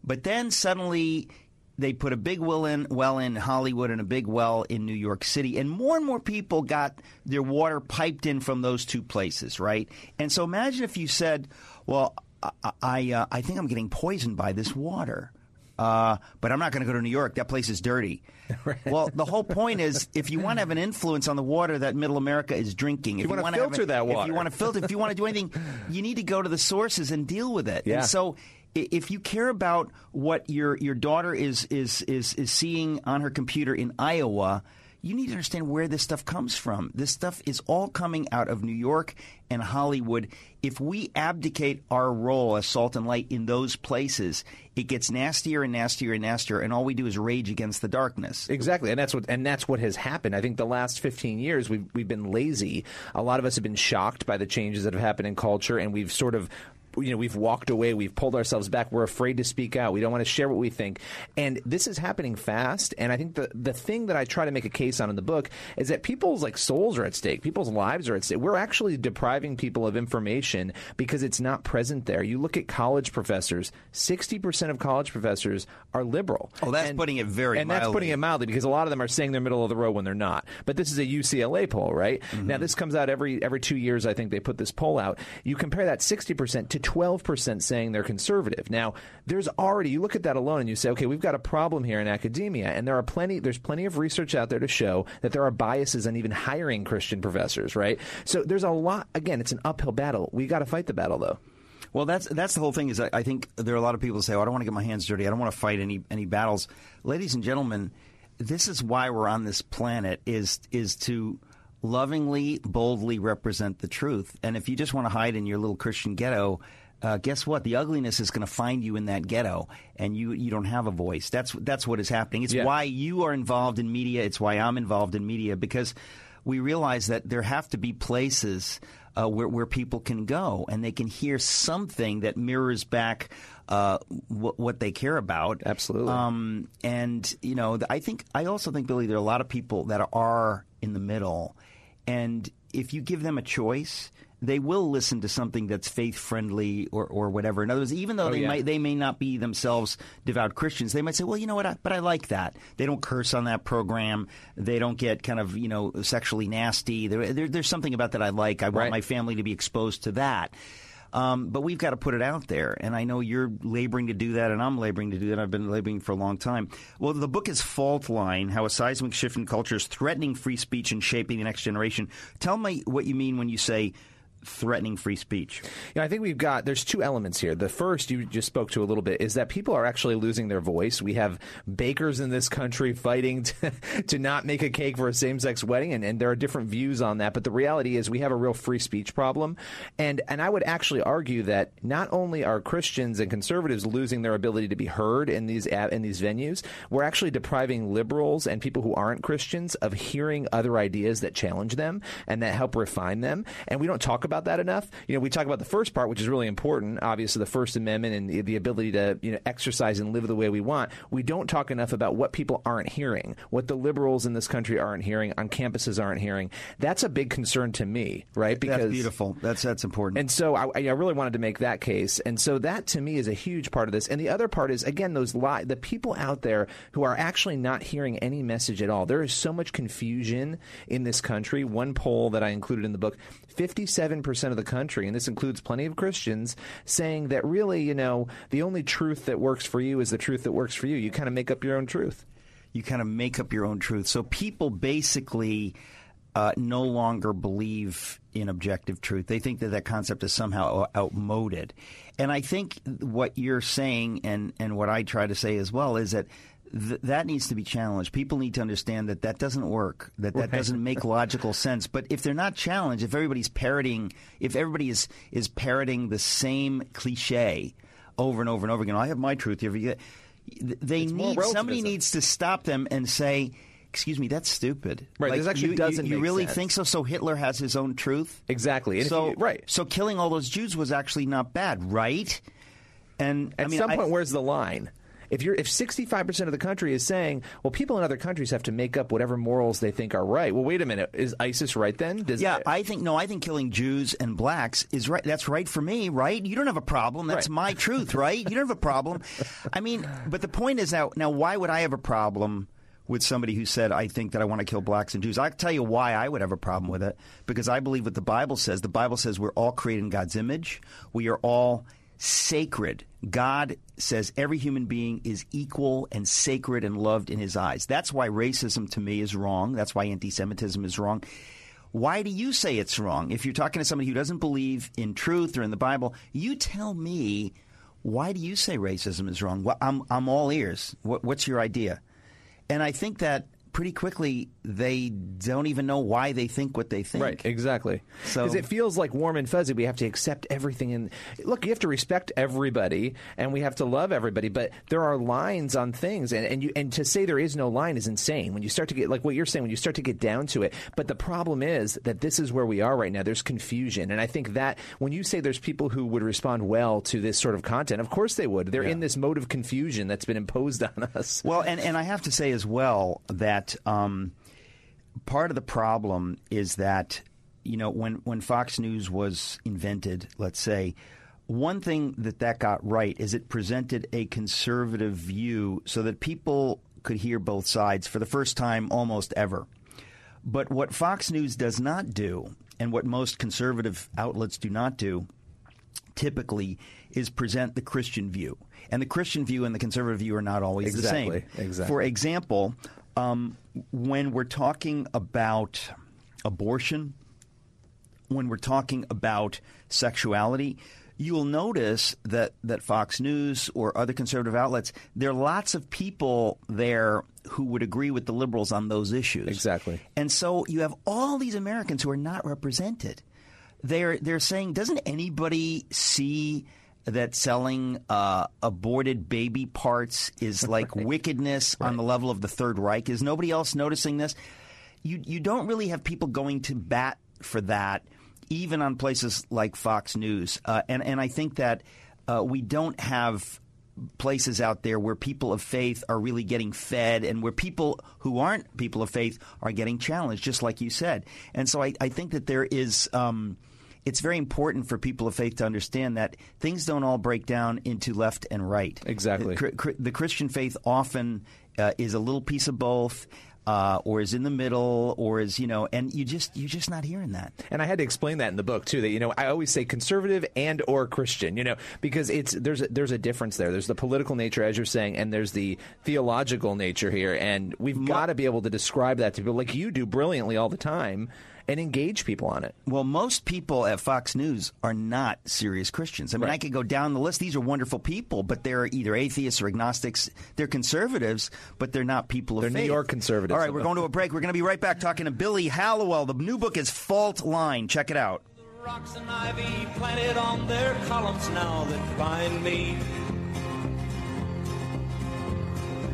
but then suddenly they put a big well in, well in Hollywood and a big well in New York City, and more and more people got their water piped in from those two places, right? And so imagine if you said, "Well, I I, uh, I think I'm getting poisoned by this water." Uh, but I'm not going to go to New York. That place is dirty. [laughs] Well, the whole point is, if you want to have an influence on the water that Middle America is drinking, if You wanna wanna have filter a- that water, if you want to filter, if you want to do anything, [laughs] you need to go to the sources and deal with it. Yeah. And so, if you care about what your your daughter is is is is seeing on her computer in Iowa. you need to understand where this stuff comes from. This stuff is all coming out of New York and Hollywood. If we abdicate our role as salt and light in those places, it gets nastier and nastier and nastier, and all we do is rage against the darkness. Exactly, and that's what and that's what has happened. I think the last 15 years we've we've been lazy. A lot of us have been shocked by the changes that have happened in culture, and we've sort of you know we've walked away we've pulled ourselves back we're afraid to speak out we don't want to share what we think. And this is happening fast and i think the the thing that i try to make a case on in the book is that people's like souls are at stake people's lives are at stake. We're actually depriving people of information because it's not present there. You look at college professors 60% of college professors are liberal. Oh, that's And- putting it very and that's putting it mildly. because a lot of them are saying they're middle of the road when they're not. But this is a ucla poll right? Mm-hmm. now this comes out every every two years i think they put this poll out. You compare that 60% to 12% saying they're conservative now there's already you look at that alone and you say okay we've got a problem here in academia and there are plenty there's plenty of research out there to show that there are biases in even hiring christian professors right so there's a lot again it's an uphill battle we got to fight the battle though Well, that's that's the whole thing. Is I, I think there are a lot of people who say, "Oh, I don't want to get my hands dirty. I don't want to fight any any battles." Ladies and gentlemen, this is why we're on this planet. Is is to lovingly, boldly represent the truth. And if you just want to hide in your little Christian ghetto. Uh, guess what? The ugliness is going to find you in that ghetto, and you you don't have a voice. That's that's what is happening. It's Yeah. why you are involved in media. It's why I'm involved in media because we realize that there have to be places uh, where, where people can go and they can hear something that mirrors back uh, what, what they care about. Absolutely. Um, and you know, I think I also think Billy, there are a lot of people that are in the middle, and if you give them a choice. They will listen to something that's faith friendly or, or whatever. In other words, even though Oh, they yeah. might they may not be themselves devout Christians, they might say, "Well, you know what? I, but I like that. They don't curse on that program. They don't get kind of you know sexually nasty. There, there, there's something about that I like. I want Right. my family to be exposed to that." Um, but we've got to put it out there, and I know you're laboring to do that, and I'm laboring to do that. I've been laboring for a long time. Well, the book is Fault Line: How a Seismic Shift in Culture is Threatening Free Speech and Shaping the Next Generation. Tell me what you mean when you say threatening free speech. Yeah, I think we've got there's two elements here. The first you just spoke to a little bit is that people are actually losing their voice. We have bakers in this country fighting to, [laughs] to not make a cake for a same-sex wedding, and, and there are different views on that. But the reality is we have a real free speech problem, and and I would actually argue that not only are Christians and conservatives losing their ability to be heard in these in these venues, we're actually depriving liberals and people who aren't Christians of hearing other ideas that challenge them and that help refine them. And we don't talk about that enough. You know, we talk about the first part, which is really important, obviously the First Amendment and the, the ability to you know exercise and live the way we want. We don't talk enough about what people aren't hearing, what the liberals in this country aren't hearing, on campuses aren't hearing. That's a big concern to me, right? that's beautiful. That's that's important. And so I, I really wanted to make that case. And so that to me is a huge part of this. And the other part is again those li- the people out there who are actually not hearing any message at all. There is so much confusion in this country. One poll that I included in the book, 57% of the country, and this includes plenty of Christians, saying that really, you know, the only truth that works for you is the truth that works for you. You kind of make up your own truth. you kind of make up your own truth. So people basically uh, no longer believe in objective truth. They think that that concept is somehow outmoded. And I think what you're saying, and, and what I try to say as well, is that th- that needs to be challenged. People need to understand that that doesn't work, that that Right. doesn't make logical sense. But if they're not challenged, if everybody's parroting, if everybody is, is parroting the same cliche over and over and over again, oh, I have my truth. Here. They It's need somebody needs to stop them and say, "Excuse me, that's stupid." Right, this actually you, doesn't You, you really sense. think so? So Hitler has his own truth. Exactly. And so you- right. So killing all those Jews was actually not bad, right? And At I mean, some I- point, where's the line? If you're if 65% of the country is saying, well, people in other countries have to make up whatever morals they think are right. Well, wait a minute. Is ISIS right then? Does, yeah, I think no. I think killing Jews and blacks is right. That's right for me, right? You don't have a problem. That's Right. my truth, right? You don't have a problem. I mean, but the point is now. Now, why would I have a problem with somebody who said, "I think that I want to kill blacks and Jews"? I can tell you why I would have a problem with it because I believe what the Bible says. The Bible says we're all created in God's image. We are all sacred. God says every human being is equal and sacred and loved in his eyes. That's why racism to me is wrong. That's why anti Semitism is wrong. Why do you say it's wrong? If you're talking to somebody who doesn't believe in truth or in the Bible, you tell me why do you say racism is wrong? Well, I'm, I'm all ears. What, what's your idea? And I think that pretty quickly they don't even know why they think what they think. Right, exactly. So- Because it feels like warm and fuzzy. We have to accept everything. And look, you have to respect everybody, and we have to love everybody. But there are lines on things, and and you and to say there is no line is insane. When you start to get like what you're saying, when you start to get down to it. But the problem is that this is where we are right now. There's confusion, and I think that when you say there's people who would respond well to this sort of content, of course they would. They're in this mode of confusion that's been imposed [laughs] on us. Well, and, and I have to say as well that um, part of the problem is that, you know, when, when Fox News was invented, let's say, one thing that that got right is it presented a conservative view so that people could hear both sides for the first time almost ever. But what Fox News does not do, and what most conservative outlets do not do, typically is present the Christian view. And the Christian view and the conservative view are not always Exactly, the same. exactly. For example, um, when we're talking about abortion, when we're talking about sexuality, you will notice that, that Fox News or other conservative outlets, there are lots of people there who would agree with the liberals on those issues. Exactly. And so you have all these Americans who are not represented. They're they're saying, doesn't anybody see that selling uh, aborted baby parts is [laughs] like wickedness on the level of the Third Reich? Is nobody else noticing this? You you don't really have people going to bat for that, even on places like Fox News. Uh, and and I think that uh, we don't have places out there where people of faith are really getting fed and where people who aren't people of faith are getting challenged, just like you said. And so I, I think that there is. Um, it's very important for people of faith to understand that things don't all break down into left and right. Exactly. The, the Christian faith often uh, is a little piece of both. Uh, or is in the middle, or is you know, and you just you're just not hearing that. And I had to explain that in the book too. That you know, I always say conservative and or Christian. You know, because it's there's a, there's a difference there. There's the political nature, as you're saying, and there's the theological nature here. And we've got to be able to describe that to people like you do brilliantly all the time, and engage people on it. Well, most people at Fox News are not serious Christians. I mean, I could go down the list. These are wonderful people, but they're either atheists or agnostics. They're conservatives, but they're not people of faith. They're New. York conservatives. All right, we're going to a break. We're going to be right back talking to Billy Hallowell. The new book is Fault Line. Check it out. Rocks and ivy planted on their columns now that bind me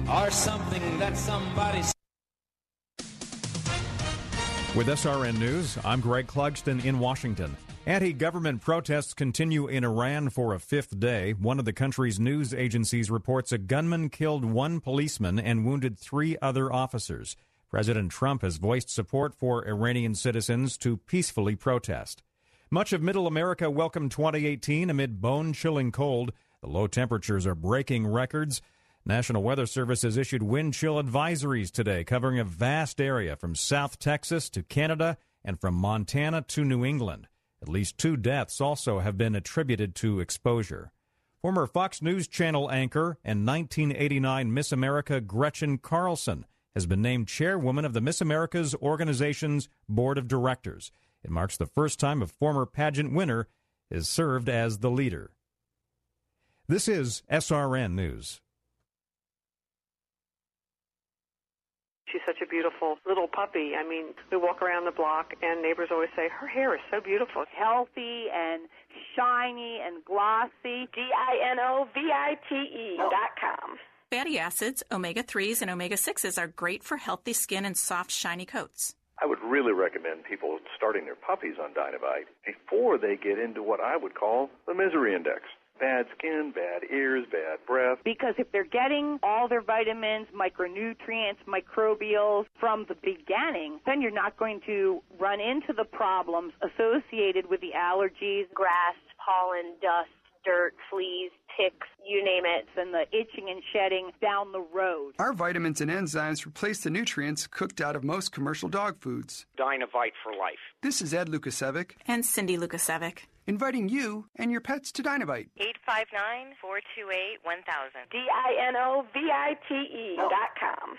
are something that somebody With SRN News, I'm Greg Clugston in Washington. Anti government protests continue in Iran for a fifth day. One of the country's news agencies reports a gunman killed one policeman and wounded three other officers. President Trump has voiced support for Iranian citizens to peacefully protest. Much of Middle America welcomed 2018 amid bone chilling cold. The low temperatures are breaking records. National Weather Service has issued wind chill advisories today, covering a vast area from South Texas to Canada and from Montana to New England. At least two deaths also have been attributed to exposure. Former Fox News Channel anchor and 1989 Miss America Gretchen Carlson has been named chairwoman of the Miss America's organization's board of directors. It marks the first time a former pageant winner has served as the leader. This is SRN News. She's such a beautiful little puppy. I mean, we walk around the block, and neighbors always say, Her hair is so beautiful. Healthy and shiny and glossy. D I N O V I T E dot com. Fatty acids, omega 3s, and omega 6s are great for healthy skin and soft, shiny coats. I would really recommend people starting their puppies on Dinovite before they get into what I would call the misery index. Bad skin, bad ears, bad breath. Because if they're getting all their vitamins, micronutrients, microbials from the beginning, then you're not going to run into the problems associated with the allergies, Grass, pollen, dust, dirt, fleas, ticks, you name it. and the itching and shedding down the road. Our vitamins and enzymes replace the nutrients cooked out of most commercial dog foods. Dinovite for life. This is Ed Lukasevic, And Cindy Lukasevic. Inviting you and your pets to Dinovite. 859 428 1000. D I N O V I T E oh. dot com.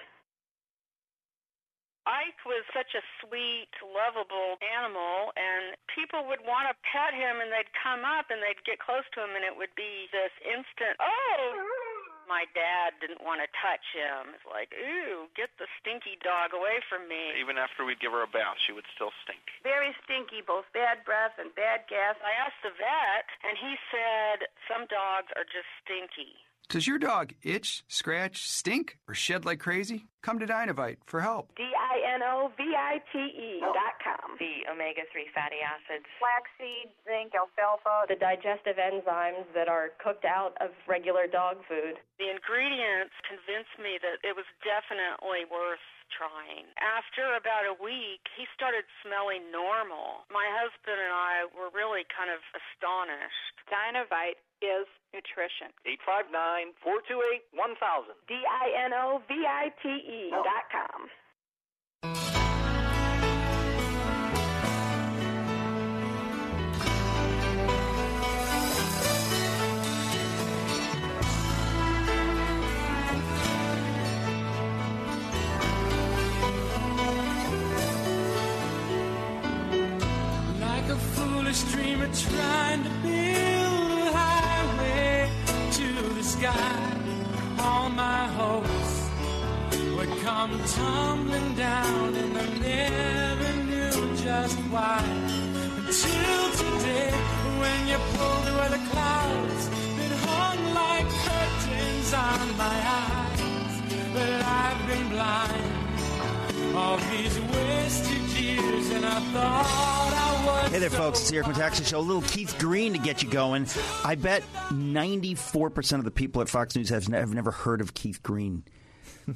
Ike was such a sweet, lovable animal, and people would want to pet him, and they'd come up and they'd get close to him, and it would be this instant, oh! My dad didn't want to touch him. It's like, ooh, get the stinky dog away from me. Even after we'd give her a bath, she would still stink. Very stinky, both bad breath and bad gas. I asked the vet, and he said some dogs are just stinky. Does your dog itch, scratch, stink, or shed like crazy? Come to Dinovite for help. D-I-N-O-V-I-T-E oh. dot com. The omega-3 fatty acids. Flaxseed, zinc, alfalfa, the digestive enzymes that are cooked out of regular dog food. The ingredients convinced me that it was definitely worth trying. After about a week, he started smelling normal. My husband and I were really kind of astonished. Dinovite is nutrition. 859 428 1000. D-I-N-O-V-I-T-E dot com. Foolish dreamer trying to build a highway to the sky. All my hopes would come tumbling down, and I never knew just why. Until today, when you pulled away the clouds that hung like curtains on my eyes. But I've been blind Hey there, folks. It's the Eric Metaxas Show. A little Keith Green to get you going. I bet 94% of the people at Fox News have, ne- have never heard of Keith Green.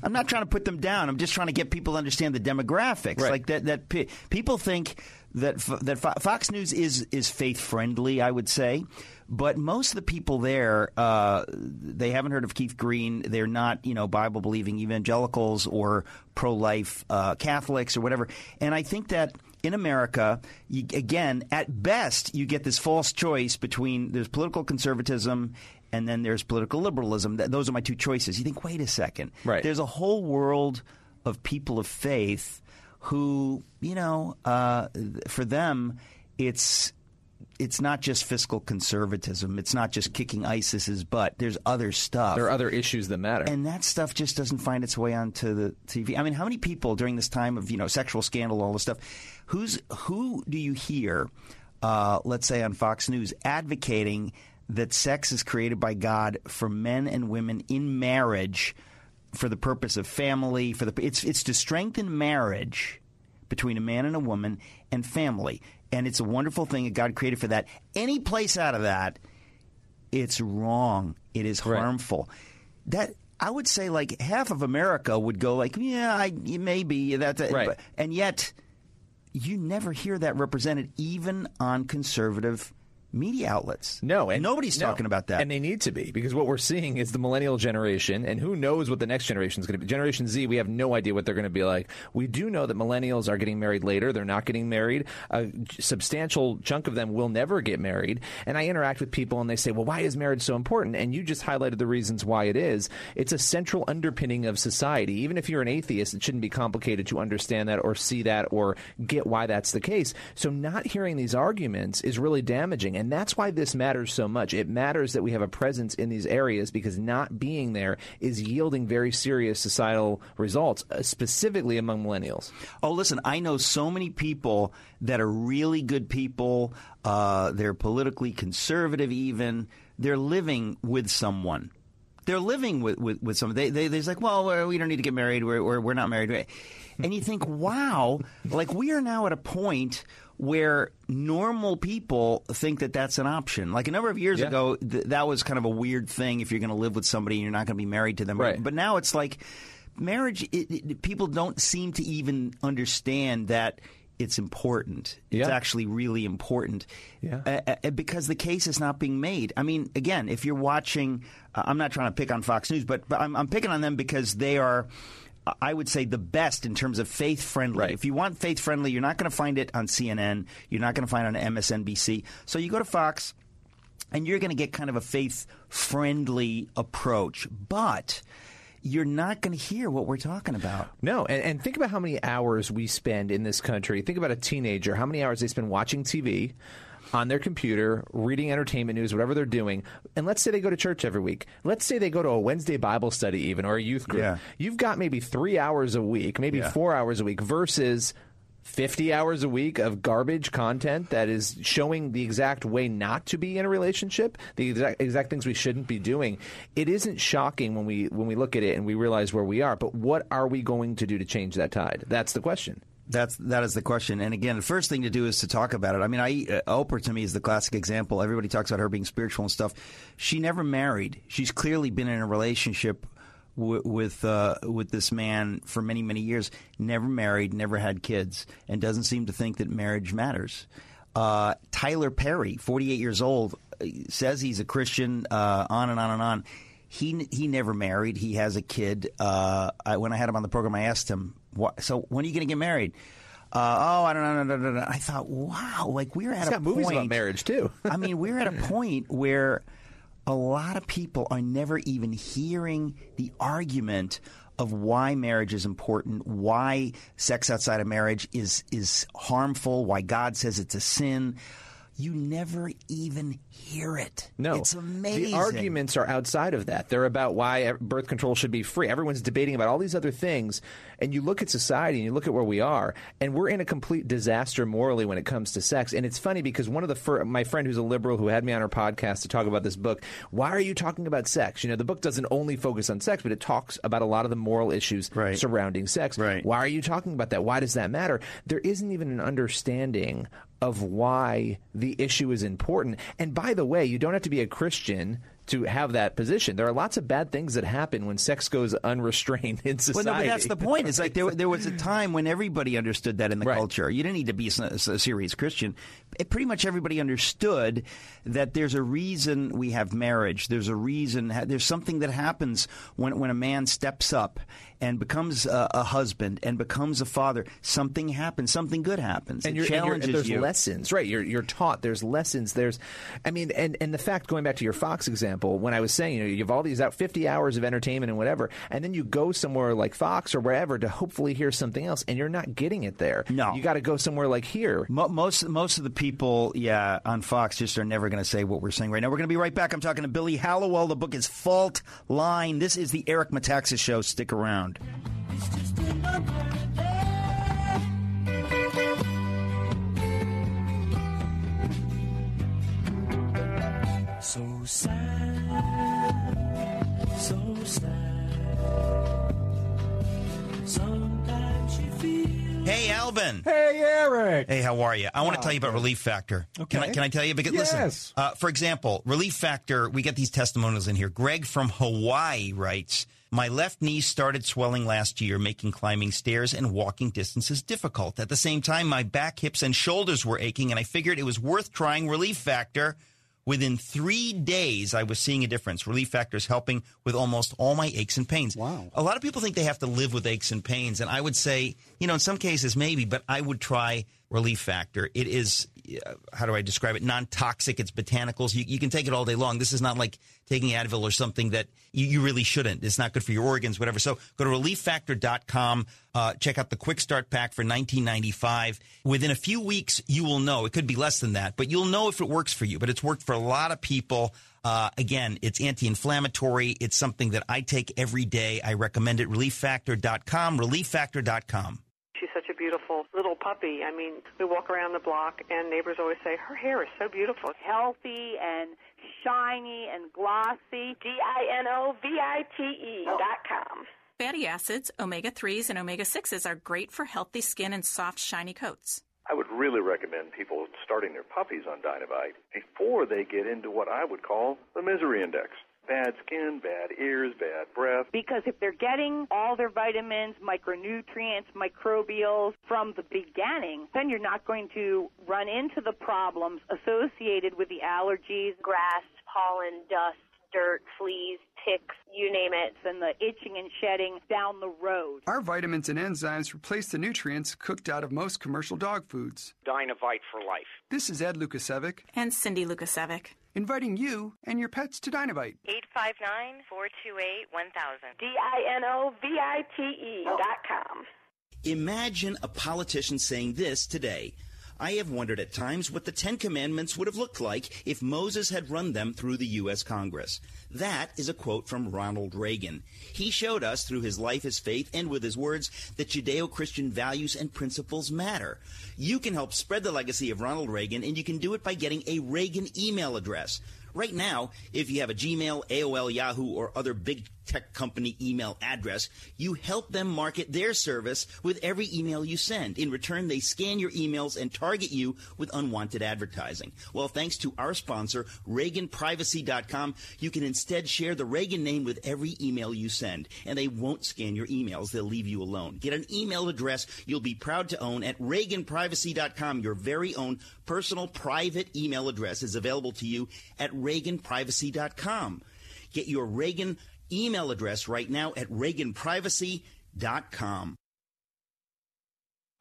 I'm not trying to put them down. I'm just trying to get people to understand the demographics. Like that, that pe- people think that F- that Fo- Fox News is is faith friendly. I would say, but most of the people there, uh, they haven't heard of Keith Green. They're not, you know, Bible believing evangelicals or pro life uh, Catholics or whatever. And I think that in America, you, again, at best, you get this false choice between there's political conservatism and then there's political liberalism. Th- Those are my two choices. You think, wait a second. Right. There's a whole world of people of faith who, you know, uh, for them, it's it's not just fiscal conservatism. It's not just kicking ISIS's butt. There's other stuff. There are other issues that matter. And that stuff just doesn't find its way onto the TV. I mean, how many people during this time of you know sexual scandal, all this stuff, who's who do you hear, uh, let's say on Fox News, advocating that sex is created by God for men and women in marriage for the purpose of family, for the it's it's to strengthen marriage between a man and a woman and family. And it's a wonderful thing that God created for that. Any place out of that, it's wrong. It is harmful. That I would say, like half of America would go, like, yeah, I maybe that, that Right. and yet you never hear that represented, even on conservative media outlets. No, and nobody's no. talking about that. and they need to be because what we're seeing is the millennial generation, and who knows what the next generation is going to be. Generation Z, we have no idea what they're going to be like. We do know that millennials are getting married later; they're not getting married. A substantial chunk of them will never get married. And I interact with people, and they say, "Well, why is marriage so important?" And you just highlighted the reasons why it is. It's a central underpinning of society. Even if you're an atheist, it shouldn't be complicated to understand that or see that or get why that's the case. So, not hearing these arguments is really damaging. And that's why this matters so much. It matters that we have a presence in these areas because not being there is yielding very serious societal results, uh, specifically among millennials. Oh, listen, I know so many people that are really good people. Uh, they're politically conservative, even. They're living with someone. They're living with, with, with someone. They, they, they're like, well, we don't need to get married. We're, we're, we're not married. And you think, wow, like we are now at a point where normal people think that that's an option. Like a number of years Yeah. ago, th- that was kind of a weird thing if you're going to live with somebody and you're not going to be married to them. Right. But now it's like marriage, it, it, people don't seem to even understand that it's important. It's Yeah. actually really important. Yeah. Uh, uh, because the case is not being made. I mean, again, if you're watching, uh, I'm not trying to pick on Fox News, but, but I'm, I'm picking on them because they are. I would say the best in terms of faith friendly. If you want faith friendly, you're not going to find it on CNN. You're not going to find it on MSNBC. So you go to Fox, and you're going to get kind of a faith friendly approach. But you're not going to hear what we're talking about. No, and, and think about how many hours we spend in this country. Think about a teenager, how many hours they spend watching TV. On their computer, reading entertainment news, whatever they're doing, and let's say they go to church every week. Let's say they go to a Wednesday Bible study, even or a youth group. Yeah. You've got maybe three hours a week, maybe Yeah. four hours a week, versus 50 hours a week of garbage content that is showing the exact way not to be in a relationship, the exact, exact things we shouldn't be doing. It isn't shocking when we when we look at it and we realize where we are, but what are we going to do to change that tide? That's the question. That's that is the question. And again, the first thing to do is to talk about it. I mean, I uh, Oprah to me is the classic example. Everybody talks about her being spiritual and stuff. She never married. She's clearly been in a relationship w- with uh, with this man for many many years. Never married, never had kids, and doesn't seem to think that marriage matters. Uh, Tyler Perry, 48 years old, says he's a Christian. Uh, on and on and on. He he never married. He has a kid. Uh, I, when I had him on the program, I asked him, "What? So when are you going to get married?" Uh, oh, I don't know. No, no, no, no. I thought, wow, like we're at He's a got movies point. about marriage too. I mean, we're at a [laughs] point where a lot of people are never even hearing the argument of why marriage is important, why sex outside of marriage is is harmful, why God says it's a sin. You never even hear it. No, it's amazing. The arguments are outside of that. They're about why birth control should be free. Everyone's debating about all these other things, and you look at society and you look at where we are, and we're in a complete disaster morally when it comes to sex. And it's funny because one of the fir- my friend who's a liberal who had me on her podcast to talk about this book. Why are you talking about sex? You know, the book doesn't only focus on sex, but it talks about a lot of the moral issues surrounding sex. Right. Why are you talking about that? Why does that matter? There isn't even an understanding of why the issue is important. And by the way, you don't have to be a Christian to have that position. There are lots of bad things that happen when sex goes unrestrained in Well, society. no, but that's the point. It's like there, there was a time when everybody understood that in the culture. You didn't need to be a, a serious Christian. It, pretty much everybody understood that there's a reason we have marriage. There's a reason. There's something that happens when when a man steps up and becomes a, a husband and becomes a father. Something happens. Something good happens. and it you're, and and there's you. lessons, right? You're you're taught. There's lessons. There's, I mean, and and the fact going back to your Fox example, when I was saying, you know, you have all these out 50 hours of entertainment and whatever, and then you go somewhere like Fox or wherever to hopefully hear something else, and you're not getting it there. No, you got to go somewhere like here. Mo- most most of the people, yeah, on Fox just are never going to say what we're saying right now. We're going to be right back. I'm talking to Billy Hallowell. The book is Fault Line. This is the Eric Metaxas Show. Stick around. So sad, so sad. Sometimes you feel. Hey, Alvin. Hey, Eric. Hey, how are you? I want to Oh, tell you about Relief Factor. Can I can I tell you? Because Yes. listen, uh, for example, Relief Factor. We get these testimonials in here. Greg from Hawaii writes. My left knee started swelling last year, making climbing stairs and walking distances difficult. At the same time, my back, hips, and shoulders were aching, and I figured it was worth trying Relief Factor. Within three days, I was seeing a difference. Relief Factor is helping with almost all my aches and pains. Wow. A lot of people think they have to live with aches and pains, and I would say, you know, in some cases maybe, but I would try Relief Factor. It is, how do I describe it? Non toxic. It's botanicals. You, you can take it all day long. This is not like taking Advil or something that you, you really shouldn't. It's not good for your organs, whatever. So go to relieffactor.com. Uh, check out the quick start pack for 1995. Within a few weeks, you will know. It could be less than that, but you'll know if it works for you. But it's worked for a lot of people. Uh, again, it's anti-inflammatory. It's something that I take every day. I recommend it. Relieffactor.com. Relieffactor.com. She's such a beautiful little puppy. I mean, we walk around the block, and neighbors always say, her hair is so beautiful. Healthy and shiny and glossy. D I N O V I T E dot com. Fatty acids, omega 3s, and omega 6s are great for healthy skin and soft, shiny coats. I would really recommend people starting their puppies on Dinovite before they get into what I would call the misery index. Bad skin, bad ears, bad breath. Because if they're getting all their vitamins, micronutrients, microbials from the beginning, then you're not going to run into the problems associated with the allergies, Grass, pollen, dust, dirt, fleas, ticks, you name it. and the itching and shedding down the road. Our vitamins and enzymes replace the nutrients cooked out of most commercial dog foods. Dinovite for life. This is Ed Lukacevic, And Cindy Lukacevic. inviting you and your pets to Dinovite. 859 428 1000. D I N O V I T E dot com. Imagine a politician saying this today. I have wondered at times what the Ten Commandments would have looked like if Moses had run them through the U.S. Congress. That is a quote from Ronald Reagan. He showed us through his life, his faith, and with his words that Judeo Christian values and principles matter. You can help spread the legacy of Ronald Reagan, and you can do it by getting a Reagan email address. Right now, if you have a Gmail, AOL, Yahoo, or other big tech company email address, you help them market their service with every email you send. In return, they scan your emails and target you with unwanted advertising. Well, thanks to our sponsor, ReaganPrivacy.com, you can instead share the Reagan name with every email you send, and they won't scan your emails. They'll leave you alone. Get an email address you'll be proud to own at ReaganPrivacy.com. Your very own personal private email address is available to you at ReaganPrivacy.com. Get your Reagan email address right now at ReaganPrivacy.com.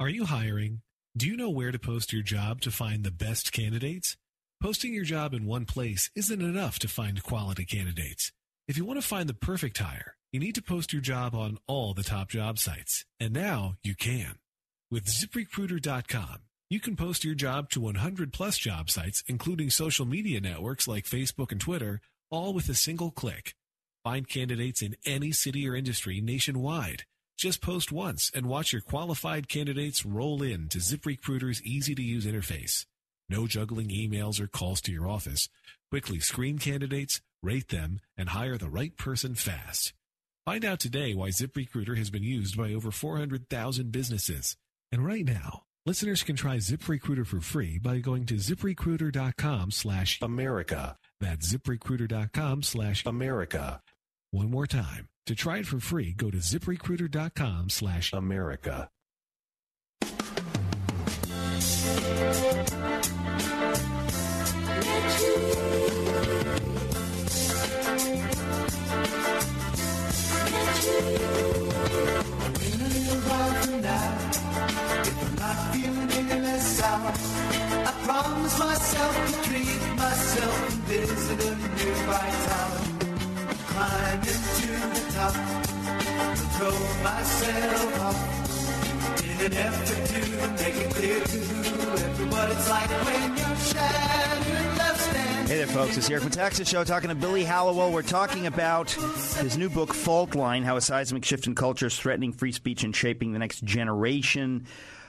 Are you hiring? Do you know where to post your job to find the best candidates? Posting your job in one place isn't enough to find quality candidates. If you want to find the perfect hire, you need to post your job on all the top job sites. And now you can. With ziprecruiter.com, you can post your job to 100 plus job sites, including social media networks like Facebook and Twitter, all with a single click. Find candidates in any city or industry nationwide. Just post once and watch your qualified candidates roll in to ZipRecruiter's easy to use interface. No juggling emails or calls to your office. Quickly screen candidates, rate them, and hire the right person fast. Find out today why ZipRecruiter has been used by over 400,000 businesses. And right now, listeners can try ZipRecruiter for free by going to ziprecruiter.com slash America. That's ziprecruiter.com slash America. One more time. To try it for free, go to ziprecruiter.com slash America. Myself off in an effort to make it clear to it's like when you're shattered. Hey there, folks. It's the Eric Metaxas Show talking to Billy Hallowell. We're talking about his new book, Fault Line How a Seismic Shift in Culture is Threatening Free Speech and Shaping the Next Generation.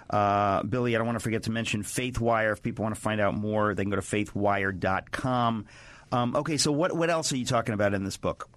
Uh, Billy, I don't want to forget to mention FaithWire. If people want to find out more, they can go to faithwire.com. Um, okay, so what, what else are you talking about in this book?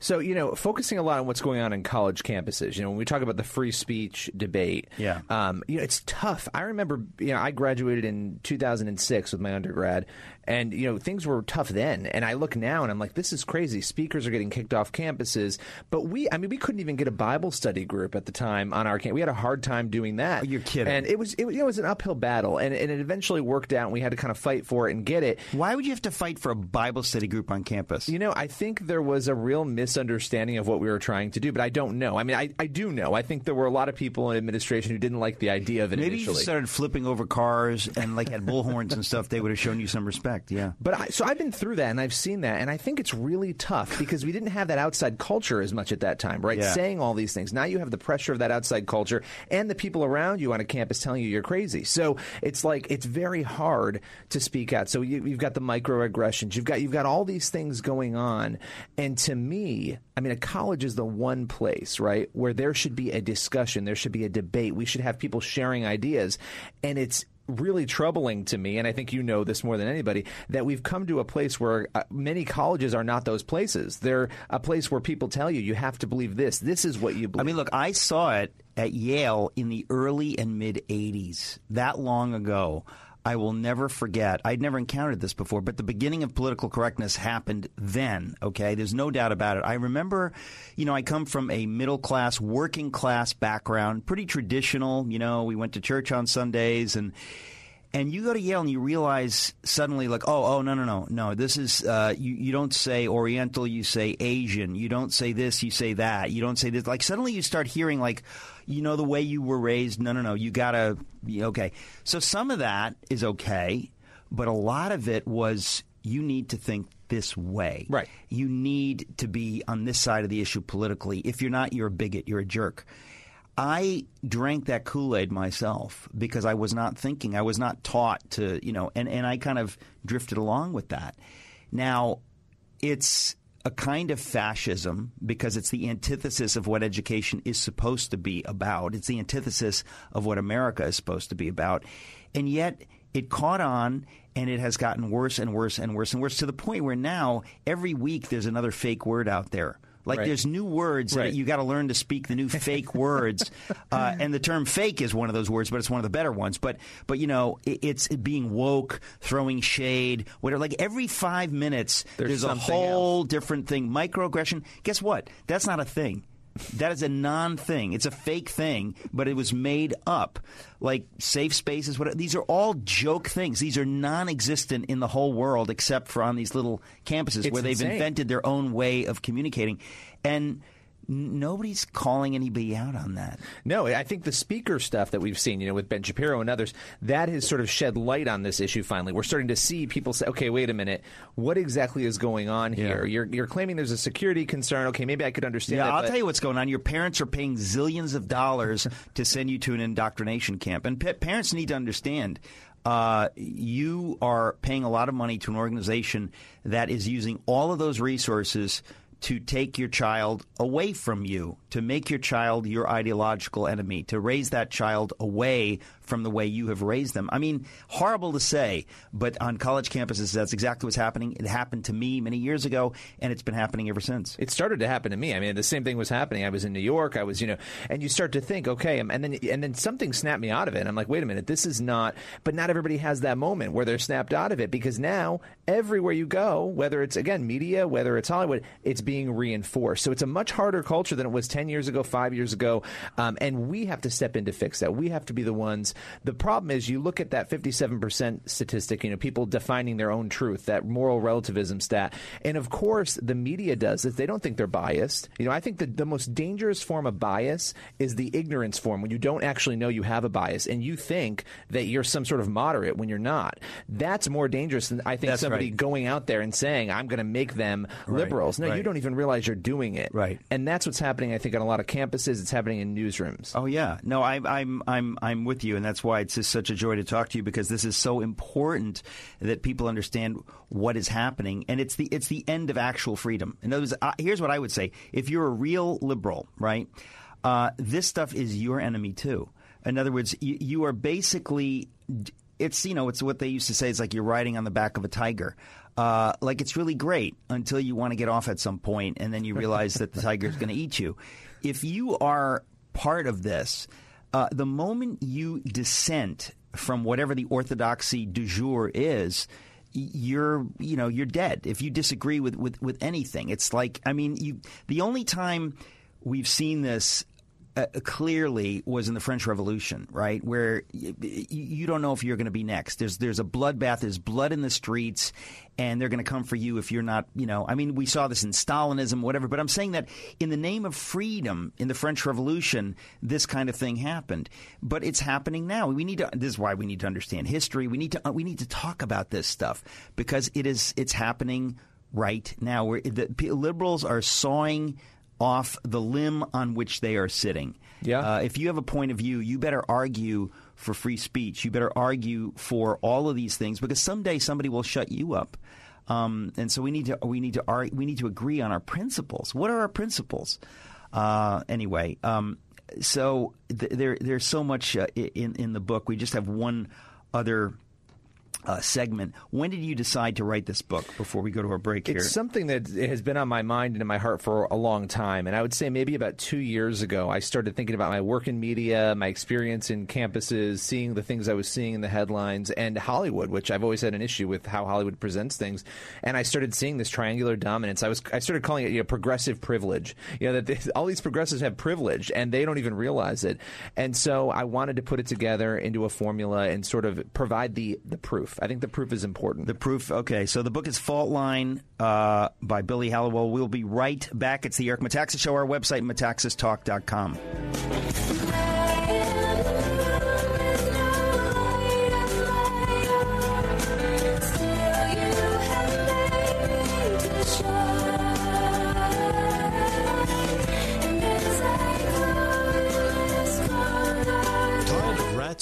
So, you know, focusing a lot on what's going on in college campuses. You know, when we talk about the free speech debate, Yeah. um, you know, it's tough. I remember, you know, I graduated in 2006 with my undergrad, and you know, things were tough then. And I look now, and I'm like, this is crazy. Speakers are getting kicked off campuses, but we, I mean, we couldn't even get a Bible study group at the time on our campus. We had a hard time doing that. Oh, you're kidding. And it was, it, was- you know, it was an uphill battle, and, and it eventually worked out. and We had to kind of fight for it and get it. Why would you have to fight for a Bible study group on campus? You know, I think there was a real misunderstanding of what we were trying to do, but I don't know. I mean, I, I do know. I think there were a lot of people in administration who didn't like the idea of it Maybe if you started flipping over cars and like had bullhorns and stuff, they would have shown you some respect. Yeah. But I, so I've been through that and I've seen that, and I think it's really tough because we didn't have that outside culture as much at that time, right? Yeah. Saying all these things. Now you have the pressure of that outside culture and the people around you on a campus telling you you're crazy. So it's like it's very hard to speak out. So you, you've got the microaggressions, you've got you've got all these things going on, and to me, I mean, a college is the one place, right, where there should be a discussion, there should be a debate, we should have people sharing ideas, and it's really troubling to me, and I think you know this more than anybody, that we've come to a place where uh, many colleges are not those places. They're a place where people tell you you have to believe this. This is what you believe. I mean, look, I saw it at Yale in the early and mid 80s, that long ago. I will never forget. I'd never encountered this before, but the beginning of political correctness happened then, okay? There's no doubt about it. I remember, you know, I come from a middle class, working class background, pretty traditional, you know, we went to church on Sundays and and you go to Yale and you realize suddenly, like, oh, oh, no, no, no, no. This is uh, you. You don't say Oriental, you say Asian. You don't say this, you say that. You don't say this. Like suddenly you start hearing like, you know, the way you were raised. No, no, no. You gotta. Okay. So some of that is okay, but a lot of it was you need to think this way. Right. You need to be on this side of the issue politically. If you're not, you're a bigot. You're a jerk. I drank that Kool Aid myself because I was not thinking. I was not taught to, you know, and, and I kind of drifted along with that. Now, it's a kind of fascism because it's the antithesis of what education is supposed to be about. It's the antithesis of what America is supposed to be about. And yet, it caught on and it has gotten worse and worse and worse and worse to the point where now every week there's another fake word out there. Like Right. there's new words Right. that you got to learn to speak the new [laughs] fake words, uh, and the term "fake" is one of those words, but it's one of the better ones. But but you know, it, it's being woke, throwing shade, whatever. Like every five minutes, There's there's, a whole different thing. Microaggression. Guess what? That's not a thing. That is a non thing. It's a fake thing, but it was made up. Like safe spaces, what these are all joke things. These are non existent in the whole world except for on these little campuses It's where they've insane. invented their own way of communicating. And nobody's calling anybody out on that. No, I think the speaker stuff that we've seen, you know, with Ben Shapiro and others, that has sort of shed light on this issue finally. We're starting to see people say, okay, wait a minute, what exactly is going on here? You're, you're claiming there's a security concern. Okay, maybe I could understand Yeah, that. I'll but- tell you what's going on. Your parents are paying zillions of dollars to send you to an indoctrination camp, and pa- parents need to understand. Uh, you are paying a lot of money to an organization that is using all of those resources to take your child away from you, to make your child your ideological enemy, to raise that child away from the way you have raised them. I mean, horrible to say, but on college campuses, that's exactly what's happening. It happened to me many years ago, and it's been happening ever since. It started to happen to me. I mean, the same thing was happening. I was in New York. I was, you know, and you start to think, okay, and then and then something snapped me out of it. I'm like, wait a minute, this is not. But not everybody has that moment where they're snapped out of it because now everywhere you go, whether it's again media, whether it's Hollywood, it's being reinforced. So it's a much harder culture than it was 10 years ago, five years ago, um, and we have to step in to fix that. We have to be the ones. The problem is, you look at that 57% statistic, you know, people defining their own truth, that moral relativism stat, and of course the media does this. They don't think they're biased. You know, I think that the most dangerous form of bias is the ignorance form when you don't actually know you have a bias and you think that you're some sort of moderate when you're not. That's more dangerous than I think That's somebody right. going out there and saying, "I'm going to make them Right, liberals." No, you don't even realize you're doing it. Right. And that's what's happening. I think on a lot of campuses. It's happening in newsrooms. Oh yeah, no, I, I'm I'm I'm with you, and that's why it's just such a joy to talk to you because this is so important that people understand what is happening, and it's the it's the end of actual freedom. In other words, uh, here's what I would say: if you're a real liberal, right, uh, this stuff is your enemy too. In other words, you, you are basically it's you know it's what they used to say. It's like you're riding on the back of a tiger. Uh, like it's really great until you want to get off at some point, and then you realize that the [laughs] tiger is going to eat you. If you are part of this, uh, the moment you dissent from whatever the orthodoxy du jour is, you're you know you're dead. If you disagree with with, with anything, it's like I mean you. The only time we've seen this uh, clearly was in the French Revolution, right? Where y- y- you don't know if you're going to be next. There's there's a bloodbath. There's blood in the streets, and they're going to come for you if you're not. You know, I mean, we saw this in Stalinism, whatever. But I'm saying that in the name of freedom in the French Revolution, this kind of thing happened. But it's happening now. We need to. This is why we need to understand history. We need to. uh, We need to talk about this stuff because it is. It's happening right now. Where the liberals are sawing off the limb on which they are sitting. Yeah. Uh, if you have a point of view, you better argue for free speech. You better argue for all of these things because someday somebody will shut you up. Um, and so we need to we need to we need to agree on our principles. What are our principles? Uh, anyway, um, so th- there there's so much uh, in in the book. We just have one other. Uh, segment. When did you decide to write this book? Before we go to our break here, It's something that has been on my mind and in my heart for a long time. And I would say maybe about two years ago, I started thinking about my work in media, my experience in campuses, seeing the things I was seeing in the headlines, and Hollywood, which I've always had an issue with how Hollywood presents things. And I started seeing this triangular dominance. I was I started calling it you know, progressive privilege. You know that this, all these progressives have privilege and they don't even realize it. And so I wanted to put it together into a formula and sort of provide the the proof. I think the proof is important. The proof. Okay, so the book is Fault Line uh, by Billy Hallowell. We'll be right back. It's the Eric Metaxas Show. Our website, metaxastalk.com.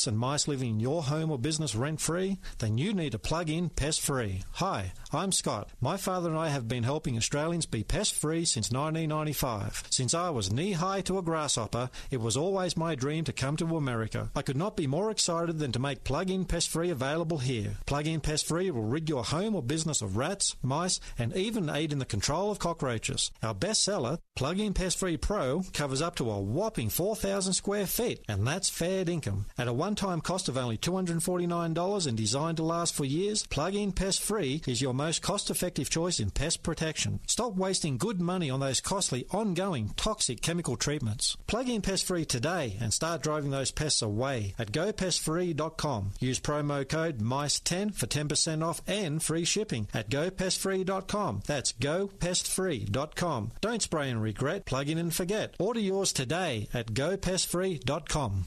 and mice living in your home or business rent free? Then you need to plug in Pest Free. Hi, I'm Scott. My father and I have been helping Australians be pest free since 1995. Since I was knee high to a grasshopper, it was always my dream to come to America. I could not be more excited than to make Plug In Pest Free available here. Plug In Pest Free will rid your home or business of rats, mice, and even aid in the control of cockroaches. Our bestseller, Plug In Pest Free Pro, covers up to a whopping 4,000 square feet, and that's fair income. At a one time cost of only $249 and designed to last for years, Plug In Pest Free is your most cost effective choice in pest protection. Stop wasting good money on those costly, ongoing, toxic chemical treatments. Plug in Pest Free today and start driving those pests away at gopestfree.com. Use promo code MICE10 for 10% off and free shipping at gopestfree.com. That's gopestfree.com. Don't spray and regret, plug in and forget. Order yours today at gopestfree.com.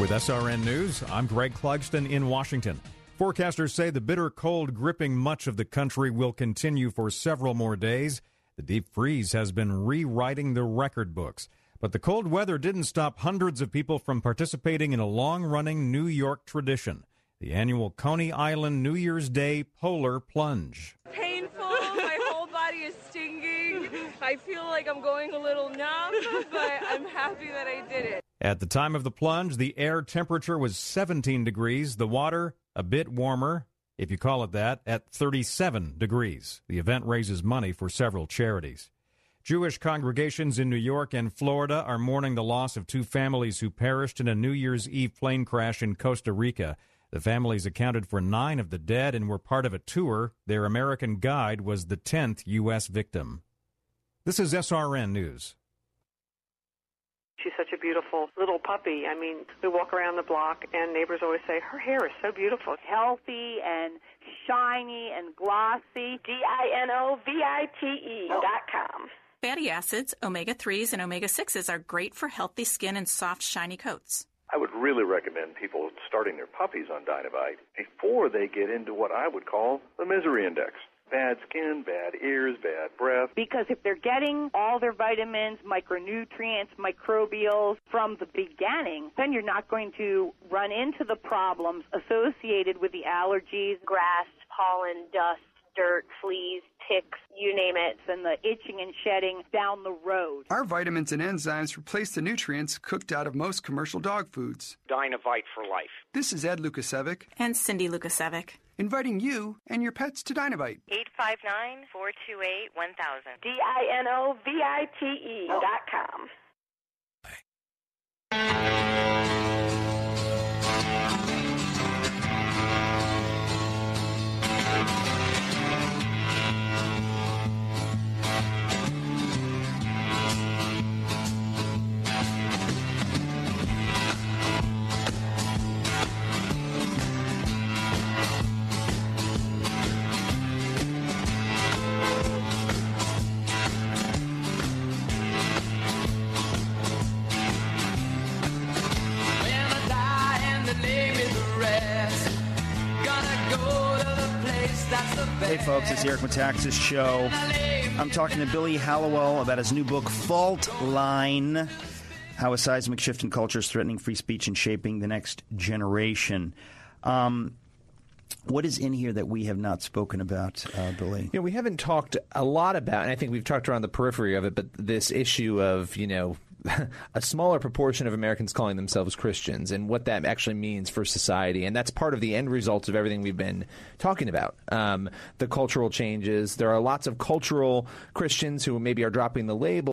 With SRN News, I'm Greg Clugston in Washington. Forecasters say the bitter cold gripping much of the country will continue for several more days. The deep freeze has been rewriting the record books. But the cold weather didn't stop hundreds of people from participating in a long running New York tradition the annual Coney Island New Year's Day Polar Plunge. Painful, my whole body is stinging. I feel like I'm going a little numb, but I'm happy that I did it. At the time of the plunge, the air temperature was 17 degrees, the water a bit warmer, if you call it that, at 37 degrees. The event raises money for several charities. Jewish congregations in New York and Florida are mourning the loss of two families who perished in a New Year's Eve plane crash in Costa Rica. The families accounted for nine of the dead and were part of a tour. Their American guide was the 10th U.S. victim. This is SRN News. She's such a beautiful little puppy. I mean, we walk around the block and neighbors always say, her hair is so beautiful. Healthy and shiny and glossy. D-I-N-O-V-I-T-E oh. dot com. Fatty acids, omega 3s, and omega 6s are great for healthy skin and soft, shiny coats. I would really recommend people starting their puppies on Dinovite before they get into what I would call the misery index. Bad skin, bad ears, bad breath. Because if they're getting all their vitamins, micronutrients, microbials from the beginning, then you're not going to run into the problems associated with the allergies, Grass, pollen, dust, dirt, fleas, ticks, you name it. and the itching and shedding down the road. Our vitamins and enzymes replace the nutrients cooked out of most commercial dog foods. Dinovite for life. This is Ed Lukacevic, And Cindy Lukacevic. Inviting you and your pets to Dinovite. 859-428-1000. D-I-N-O-V-I-T-E dot com. Folks, Eric Metaxas Show. I'm talking to Billy Hallowell about his new book, Fault Line How a Seismic Shift in Culture is Threatening Free Speech and Shaping the Next Generation. Um, what is in here that we have not spoken about, uh, Billy? You know, we haven't talked a lot about, and I think we've talked around the periphery of it, but this issue of, you know, [laughs] a smaller proportion of Americans calling themselves Christians and what that actually means for society. And that's part of the end results of everything we've been talking about. Um, the cultural changes. There are lots of cultural Christians who maybe are dropping the label.